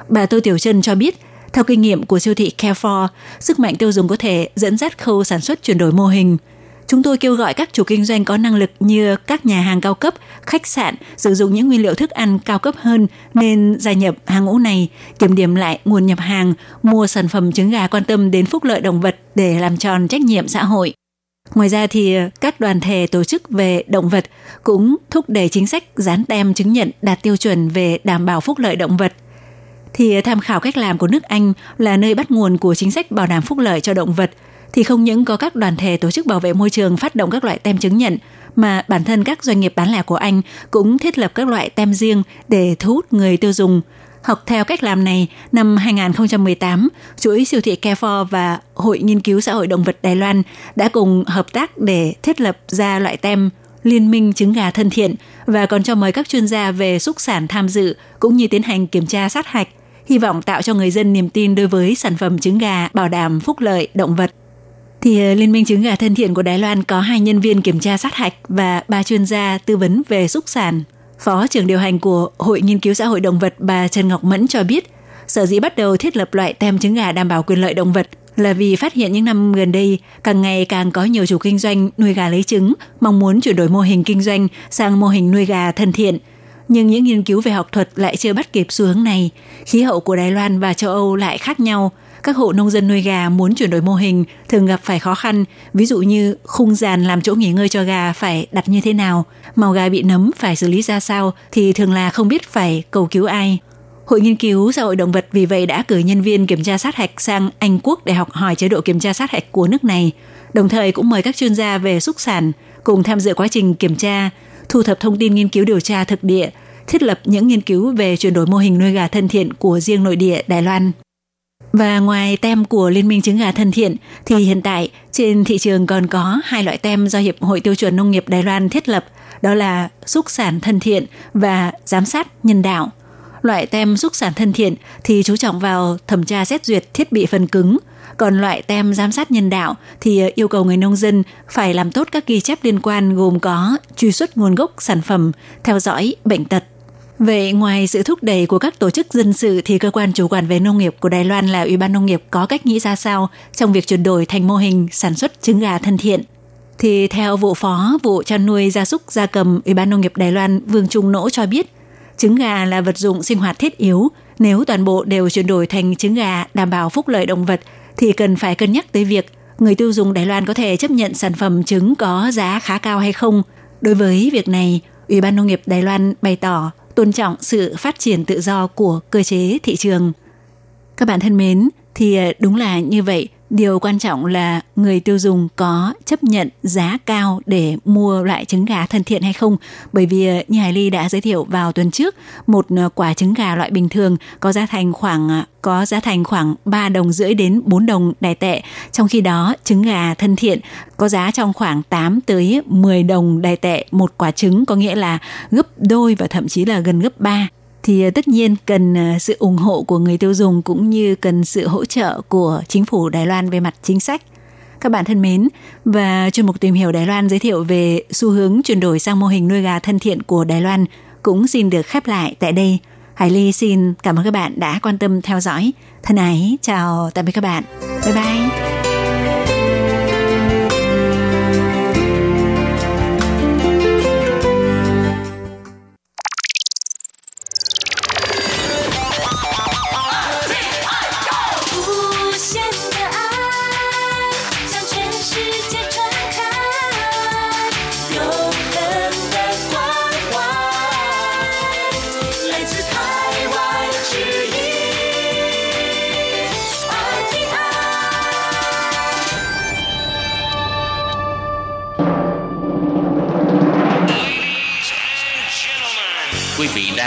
Bà Tô Tiểu Trân cho biết, theo kinh nghiệm của siêu thị Carrefour, sức mạnh tiêu dùng có thể dẫn dắt khâu sản xuất chuyển đổi mô hình – Chúng tôi kêu gọi các chủ kinh doanh có năng lực như các nhà hàng cao cấp, khách sạn sử dụng những nguyên liệu thức ăn cao cấp hơn nên gia nhập hàng ngũ này, kiểm điểm lại nguồn nhập hàng, mua sản phẩm trứng gà quan tâm đến phúc lợi động vật để làm tròn trách nhiệm xã hội. Ngoài ra thì các đoàn thể tổ chức về động vật cũng thúc đẩy chính sách dán tem chứng nhận đạt tiêu chuẩn về đảm bảo phúc lợi động vật. Thì tham khảo cách làm của nước Anh là nơi bắt nguồn của chính sách bảo đảm phúc lợi cho động vật – thì không những có các đoàn thể tổ chức bảo vệ môi trường phát động các loại tem chứng nhận, mà bản thân các doanh nghiệp bán lẻ của Anh cũng thiết lập các loại tem riêng để thu hút người tiêu dùng. Học theo cách làm này, năm 2018, chuỗi siêu thị Carrefour và Hội Nghiên cứu Xã hội Động vật Đài Loan đã cùng hợp tác để thiết lập ra loại tem Liên minh trứng gà thân thiện và còn cho mời các chuyên gia về xúc sản tham dự cũng như tiến hành kiểm tra sát hạch, hy vọng tạo cho người dân niềm tin đối với sản phẩm trứng gà bảo đảm phúc lợi động vật thì ờ, Liên minh trứng gà thân thiện của Đài Loan có hai nhân viên kiểm tra sát hạch và ba chuyên gia tư vấn về xúc sản. Phó trưởng điều hành của Hội Nghiên cứu Xã hội Động vật bà Trần Ngọc Mẫn cho biết, sở dĩ bắt đầu thiết lập loại tem trứng gà đảm bảo quyền lợi động vật là vì phát hiện những năm gần đây càng ngày càng có nhiều chủ kinh doanh nuôi gà lấy trứng mong muốn chuyển đổi mô hình kinh doanh sang mô hình nuôi gà thân thiện. Nhưng những nghiên cứu về học thuật lại chưa bắt kịp xu hướng này. Khí hậu của Đài Loan và châu Âu lại khác nhau – các hộ nông dân nuôi gà muốn chuyển đổi mô hình thường gặp phải khó khăn, ví dụ như khung giàn làm chỗ nghỉ ngơi cho gà phải đặt như thế nào, màu gà bị nấm phải xử lý ra sao thì thường là không biết phải cầu cứu ai. Hội nghiên cứu xã hội động vật vì vậy đã cử nhân viên kiểm tra sát hạch sang Anh Quốc để học hỏi chế độ kiểm tra sát hạch của nước này, đồng thời cũng mời các chuyên gia về xúc sản cùng tham dự quá trình kiểm tra, thu thập thông tin nghiên cứu điều tra thực địa, thiết lập những nghiên cứu về chuyển đổi mô hình nuôi gà thân thiện của riêng nội địa Đài Loan. Và ngoài tem của Liên minh trứng gà thân thiện thì hiện tại trên thị trường còn có hai loại tem do Hiệp hội Tiêu chuẩn Nông nghiệp Đài Loan thiết lập, đó là xúc sản thân thiện và giám sát nhân đạo. Loại tem xúc sản thân thiện thì chú trọng vào thẩm tra xét duyệt thiết bị phần cứng, còn loại tem giám sát nhân đạo thì yêu cầu người nông dân phải làm tốt các ghi chép liên quan gồm có truy xuất nguồn gốc sản phẩm, theo dõi bệnh tật, Vậy ngoài sự thúc đẩy của các tổ chức dân sự thì cơ quan chủ quản về nông nghiệp của Đài Loan là Ủy ban Nông nghiệp có cách nghĩ ra sao trong việc chuyển đổi thành mô hình sản xuất trứng gà thân thiện? Thì theo vụ phó vụ chăn nuôi gia súc gia cầm Ủy ban Nông nghiệp Đài Loan Vương Trung Nỗ cho biết, trứng gà là vật dụng sinh hoạt thiết yếu. Nếu toàn bộ đều chuyển đổi thành trứng gà đảm bảo phúc lợi động vật thì cần phải cân nhắc tới việc người tiêu dùng Đài Loan có thể chấp nhận sản phẩm trứng có giá khá cao hay không. Đối với việc này, Ủy ban Nông nghiệp Đài Loan bày tỏ tôn trọng sự phát triển tự do của cơ chế thị trường. Các bạn thân mến, thì ờ, đúng là như vậy, điều quan trọng là người tiêu dùng có chấp nhận giá cao để mua loại trứng gà thân thiện hay không? Bởi vì ờ, như Hải Ly đã giới thiệu vào tuần trước, một ờ, quả trứng gà loại bình thường có giá thành khoảng ờ, có giá thành khoảng 3 đồng rưỡi đến 4 đồng đài tệ. Trong khi đó, trứng gà thân thiện có giá trong khoảng 8 tới 10 đồng đài tệ một quả trứng, có nghĩa là gấp đôi và thậm chí là gần gấp 3 thì ờ, tất nhiên cần ờ, sự ủng hộ của người tiêu dùng cũng như cần sự hỗ trợ của chính phủ Đài Loan về mặt chính sách. Các bạn thân mến, và chuyên mục tìm hiểu Đài Loan giới thiệu về xu hướng chuyển đổi sang mô hình nuôi gà thân thiện của Đài Loan cũng xin được khép lại tại đây. Hải Ly xin cảm ơn các bạn đã quan tâm theo dõi. Thân ái, chào tạm biệt các bạn. Bye bye.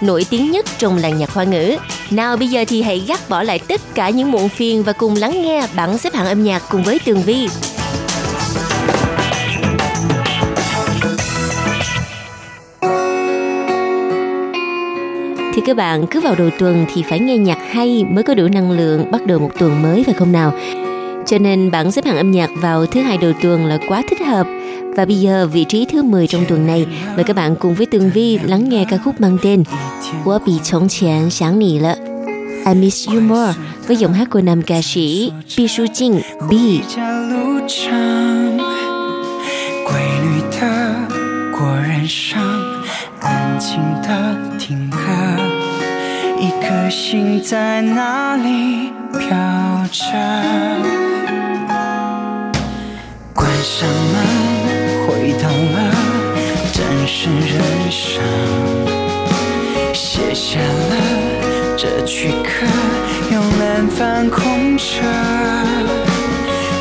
nổi tiếng nhất trong làng nhạc hoa ngữ. Nào, bây giờ thì hãy gác bỏ lại tất cả những muộn phiền và cùng lắng nghe bảng xếp hạng âm nhạc cùng với Tường Vi. Thì các bạn, cứ vào đầu tuần thì phải nghe nhạc hay mới có đủ năng lượng bắt đầu một tuần mới phải không nào? Cho nên bảng xếp hạng âm nhạc vào thứ hai đầu tuần là quá thích hợp. Và bây giờ vị trí thứ 10 trong tuần này, mời các bạn cùng với Tường Vi lắng nghe ca khúc mang tên 我比从前想你了 I Miss You More với giọng hát của nam ca sĩ Bi Su Jin B. 家路长，规律的过人生，安静的听歌，一颗心在哪里飘着？关上门， 到了真实人生，写下了这曲歌，用冷饭空着。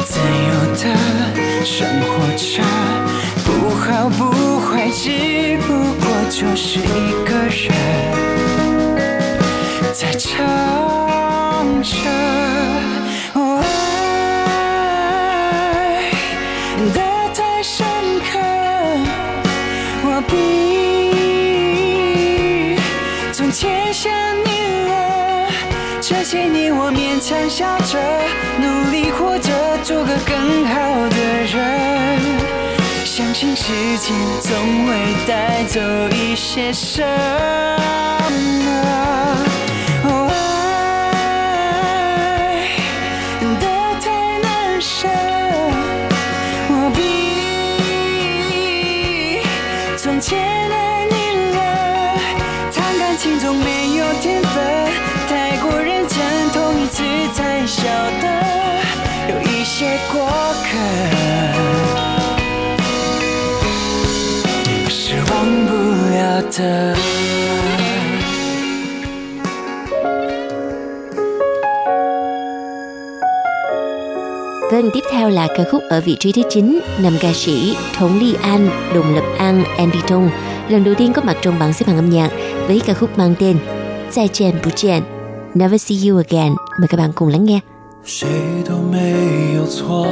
自由的生活着，不好不坏，只不过就是一个人在唱着。笑着，努力活着，做个更好的人。相信时间总会带走一些什么。些过客是忘不了的。 Vâng, tiếp theo là ca khúc ở vị trí thứ 9, nam ca sĩ Thống Ly An, Đồng Lập An, Andy Tong lần đầu tiên có mặt trong bảng xếp hạng âm nhạc với ca khúc mang tên 再见不见 Never See You Again. Mời các bạn cùng lắng nghe. 谁都没有错，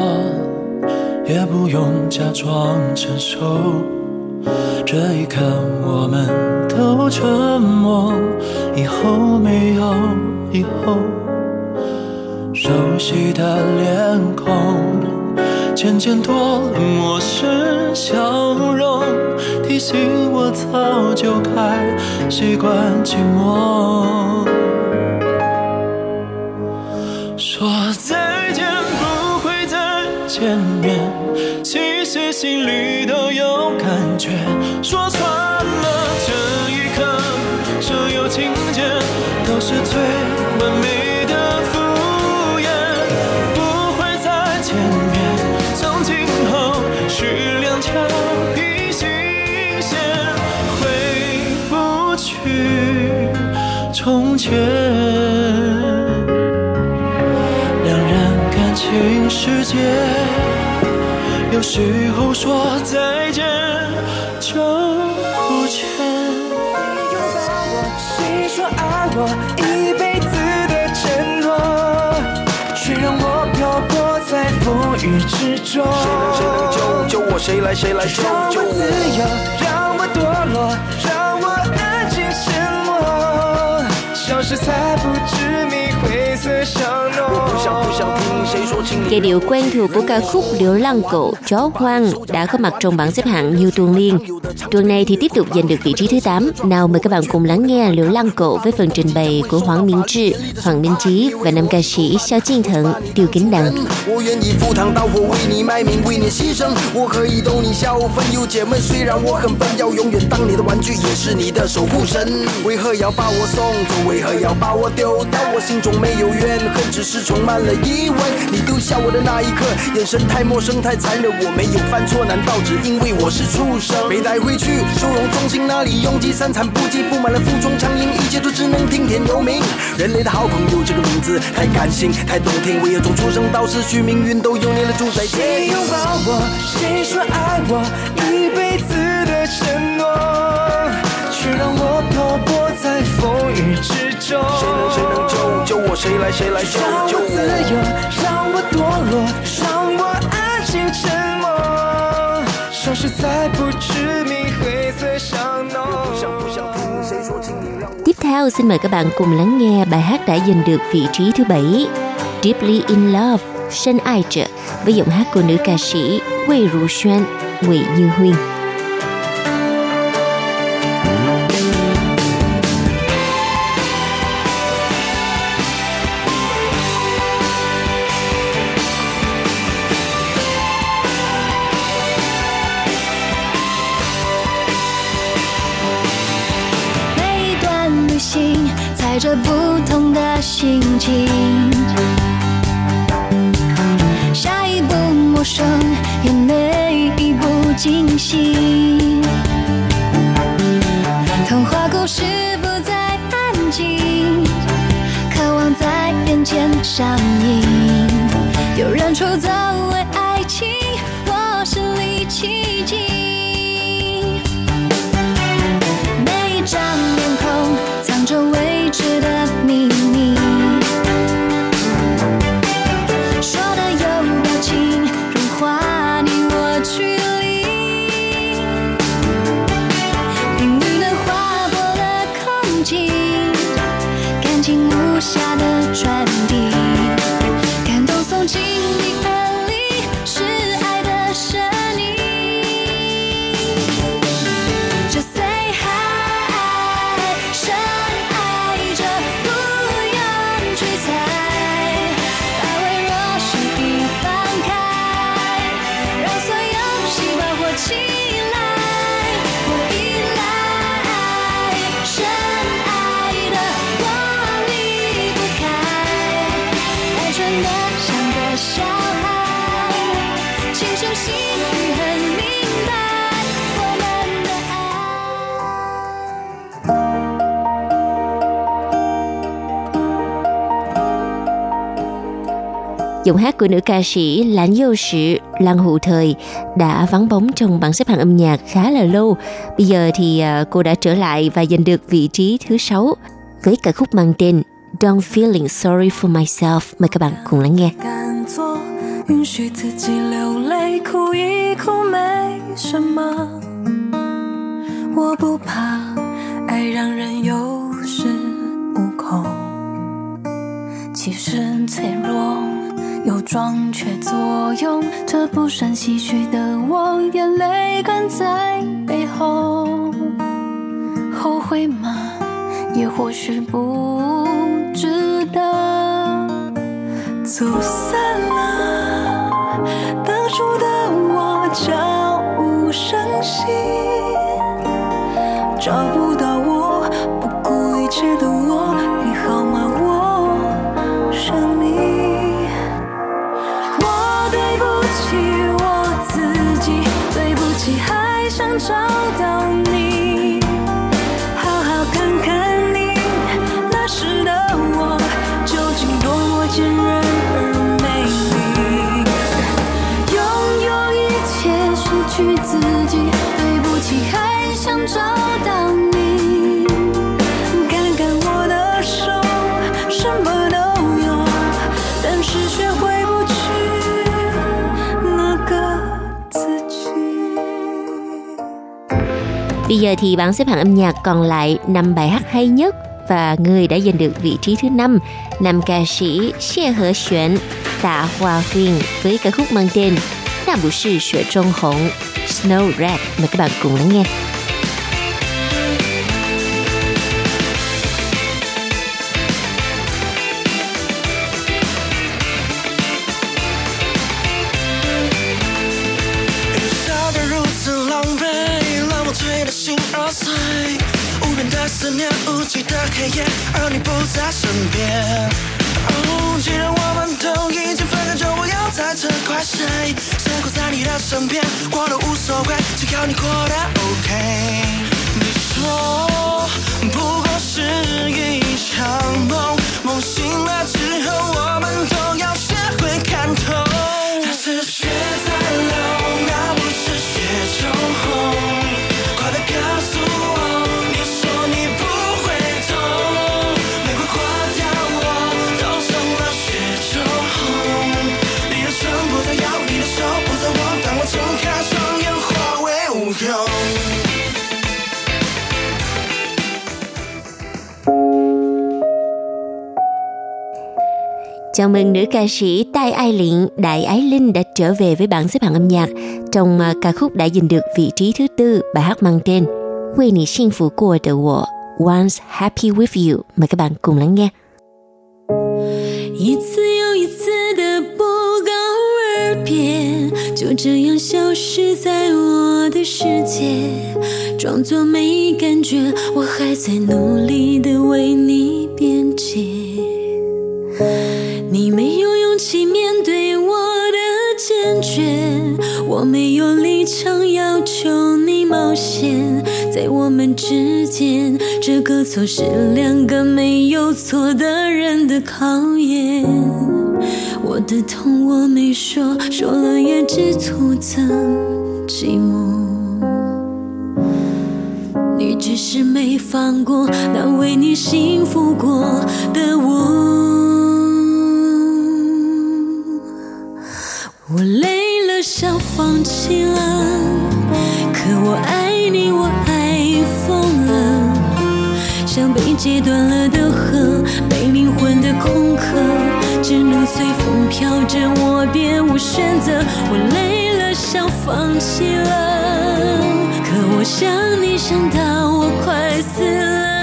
也不用假装成熟。这一刻，我们都沉默，以后没有以后。熟悉的脸孔，渐渐多了陌生笑容，提醒我早就该习惯寂寞。说再见不会再见面，其实心里都有感觉。说穿了这一刻，所有情节都是最完美的敷衍，不会再见面，从今后是两条平行线，回不去从前。世界，有时候说再见就不见。拥抱我，谁说爱我一辈子的承诺，却让我漂泊在风雨之中。谁能救救我？谁来谁来救救让我自？由，让我堕落，让我安静沉默，消失在不知名灰色 Giai điệu quen thuộc của ca khúc Liễu Lăng Cổ Chó Hoang đã có mặt trong bảng xếp hạng nhiều tuần liên. Tuần này thì tiếp tục giành được vị trí thứ 8. Nào mời các bạn cùng lắng nghe Liễu Lăng Cổ với phần trình bày của Hoàng Minh志, Hoàng Minh Chí và nam ca sĩ Xiao Jin Thận, Tiêu Kính Đằng. 我愿意赴汤蹈火，为你卖命，为你牺牲。我可以逗你笑，分忧解闷。虽然我很笨，要永远当你的玩具，也是你的守护神。为何要把我送走？为何要把我丢掉？我心中没有怨恨，只是 是充满 了疑问。你丢下我的那一刻，眼神太陌生太残忍。我没有犯错，难道只因为我是畜生？被带回去收容中心那里拥挤三餐不继，布满了负重苍蝇，一切都只能听天由命。人类的好朋友这个名字太感性太动听，为何从出生到死去，命运都由你来主宰？谁拥抱我？谁说爱我？一辈子的承诺，却让我漂泊在风雨之中。谁能谁能救救我？谁来谁来救让救我自由我？，让我堕落，让我安静沉默，消失在不知名灰色香浓。不想不想听谁说，请你让我。 Tiếp theo xin mời các bạn cùng lắng nghe bài hát đã giành được vị trí thứ bảy Deeply in Love, Sân Ai Trợ với giọng hát của nữ ca sĩ Quê Rù Xuân, Ngụy Như Huyên. 情，下一步陌生，也没一步惊喜。童话故事不再安静，渴望在眼前上映。有人出走 Giọng hát của nữ ca sĩ Lãnh Dâu Sử Lăng Hụ Thời đã vắng bóng trong bảng xếp hạng âm nhạc khá là lâu. Bây giờ thì à, cô đã trở lại và giành được vị trí thứ sáu với ca khúc mang tên Don't Feeling Sorry for Myself. Mời các bạn cùng lắng nghe. 敢做，允许自己流泪，哭一哭没什么。我不怕爱让人有 有壮却作用，这不胜唏嘘的我，眼泪干在背后。后悔吗？也或许不值得。走散找到你，好好看看你那时的我，究竟多么坚韧而美丽。拥有一切，失去自己，对不起还想找 Bây giờ thì bảng xếp hạng âm nhạc còn lại 5 bài hát hay nhất và người đã giành được vị trí thứ năm, nam ca sĩ Xie He Xuan, Tạ Hoa Huyền với ca khúc mang tên Nam Bù Sư Sửa Trung Hồng Snow Red mời các bạn cùng lắng nghe. 生活在你的身边，我都无所谓，只要你过得 OK。你说不过是一场梦，梦醒了 Chào mừng nữ ca sĩ Tai Ai Liện Đại Ái Linh đã trở về với bảng xếp hạng âm nhạc trong à, ca khúc đã giành được vị trí thứ tư bài hát mang tên Vì nì幸福过的我 Once Happy With You. Mời các bạn cùng lắng nghe. 一次又一次的不告而别，就这样消失在我的世界，装作没感觉，我还在努力的为你辩解。 你没有勇气面对我的坚决，我没有立场要求你冒险，在我们之间，这个错是两个没有错的人的考验。我的痛我没说，说了也只徒增寂寞。你只是没放过那为你幸福过的我。我累了，想放弃了，可我爱你，我爱疯了，像被截断了的河，被灵魂的空壳，只能随风飘着，我别无选择。我累了，想放弃了，可我想你想到我快死了，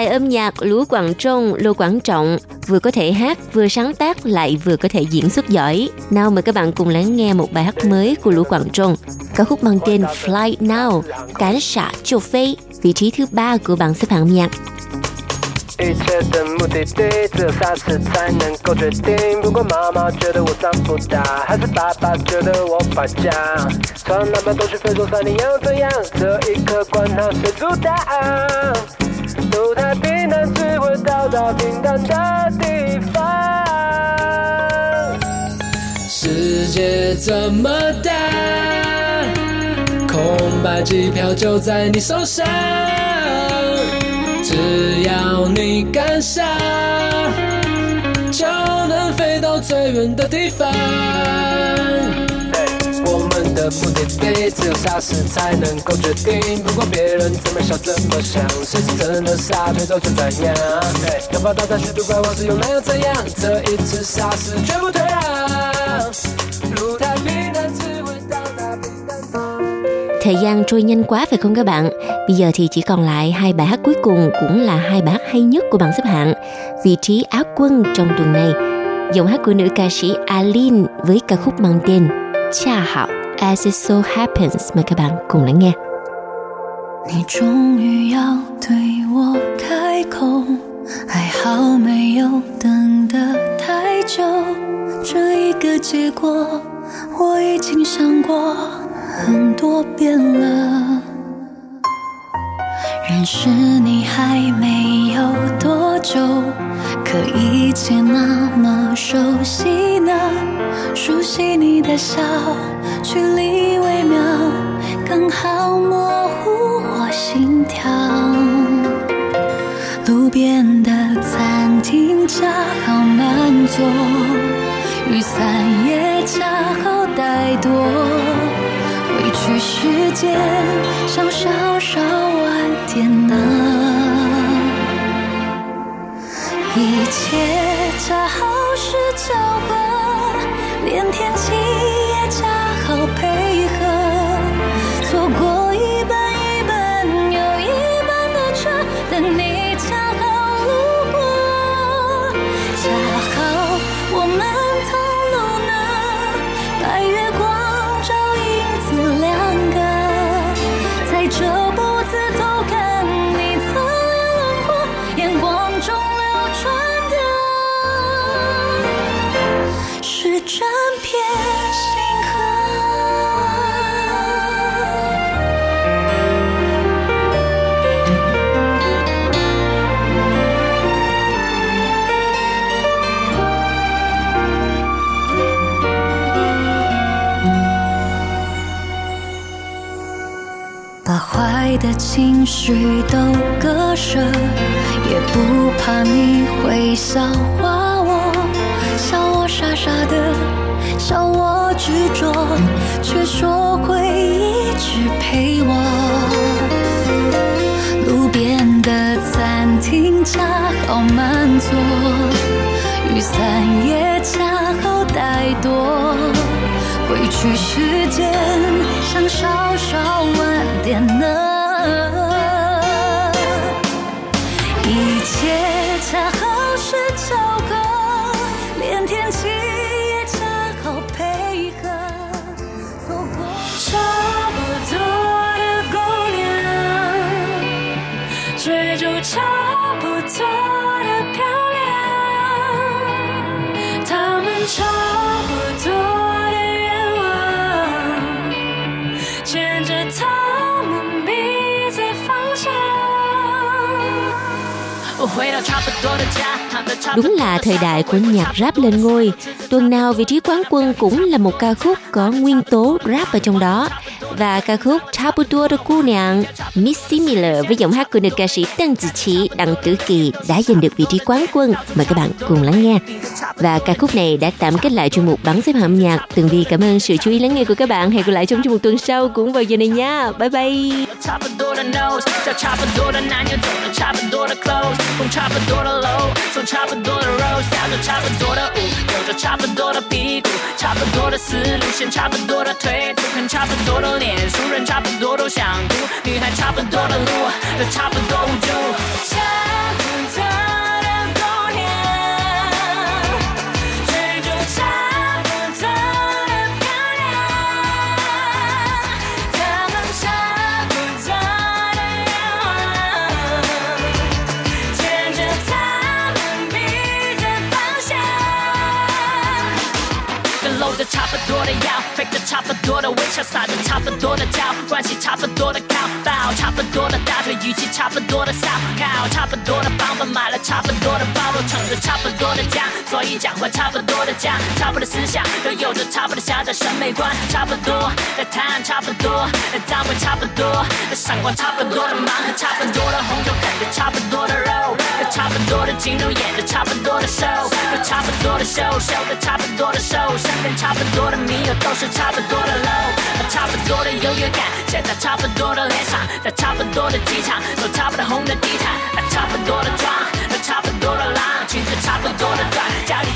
？Thiên tài âm nhạc Lũ Quảng Trung, Lô Quảng Trọng vừa có thể hát, vừa sáng tác lại vừa có thể diễn xuất giỏi. Nào mời các bạn cùng lắng nghe một bài hát mới của Lũ Quảng Trung. Ca khúc mang tên Fly Now, Cán xạ chiều phi, vị trí thứ ba của bảng xếp hạng âm nhạc. 一切的目的地只有下次才能够决定。不管妈妈觉得我长不大，还是爸爸觉得我败家，从哪边都去非洲三你要怎样？这一刻管他谁主打， 路太平坦只会到达平坦的地方。世界这么大，空白机票就在你手上，只要你敢想，就能飞到最远的地方。我们的目的地只有傻事才能够决定，不管别人怎么笑怎么想，谁是真的傻，推走就怎样。要把大家虚度光，往事又能又怎样？这一次傻事绝不退让，路太平坦只会到达平坦。 Thời gian trôi nhanh quá phải không các bạn? Bây giờ thì chỉ còn lại hai bài hát cuối cùng cũng là hai bài hát hay nhất của bảng xếp hạng. Vị trí Á quân trong tuần này. Giọng hát của nữ ca sĩ Alin với ca khúc mang tên Cha Hảo As It So Happens. Mời các bạn cùng lắng nghe. 你终于要对我开口，还好没有等得太久。这一个结果，我已经想过很多遍了。 认识你还没有多久，可一切那么熟悉呢。熟悉你的笑，距离微妙，刚好模糊我心跳。路边的餐厅恰好满座，雨伞也恰好带多。委屈时间，想稍稍晚点呢。一切恰好是巧合，的情绪都割舍，也不怕你会笑话我，笑我傻傻的，笑我执着，却说会一直陪我。路边的餐厅恰好满座，雨伞也恰好带多。回去时间想稍稍晚点呢，Đúng là thời đại của nhạc rap lên ngôi. Tuần nào vị trí quán quân cũng là một ca khúc có nguyên tố rap ở trong đó. Và ca khúc Tabutua de Cô Nàng, Missy Miller với giọng hát của nữ ca sĩ Tân Tử Chi, Đặng Tử Kỳ đã giành được vị trí quán quân. Mời các bạn cùng lắng nghe. Và ca khúc này đã tạm kết lại chuyên mục bắn xếp hạng âm nhạc. Tường Vi cảm ơn sự chú ý lắng nghe của các bạn. Hẹn gặp lại trong chuyên mục tuần sau cũng vào giờ này nha. Bye bye. 差不多的 nose，叫差不多的男友，走了差不多的 clothes，风差不多的 low，送差不多的 rose，跳着差不多的舞，扭着差不多的屁股，差不多的思路线，差不多的腿，粗看差不多的脸，熟人差不多都想哭，女孩 差不多的路，都差不多无助。多的微笑，撒着差不多的娇，关系差不多的靠，抱差不多的大腿，语气差不多的骚，靠差不多的房本，买了差不多的包，都撑着差不多的家，所以讲话差不多的讲，差不多的思想，都有着差不多狭窄审美观，差不多的谈差不多的脏话差不多的闪光，差不多的盲盒，差不多的红酒，啃着差不多的肉，差不多的镜头，演着差不多的 show，有差不多的秀，秀的差不多的 show，，身边差不多的迷友都是差不多的 low，差不多的优越感，写在差不多的脸上，在差不多的机场，走差不多红的地毯，差不多的妆，差不多的浪，裙子差不多的短，家里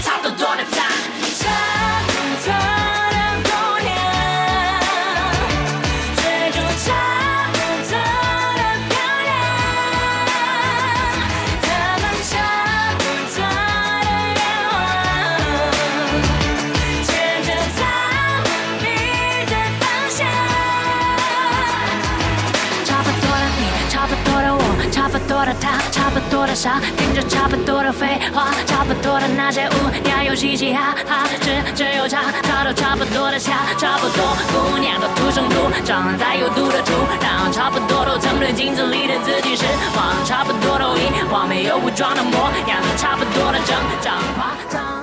傻，听着差不多的废话，差不多的那些乌鸦又嘻嘻哈哈，只只有差，差都差不多的下，差不多姑娘都土生土长在有毒的土壤，差不多都曾对镜子里的自己失望，差不多都遗忘没有武装的模样，差不多的挣扎夸张。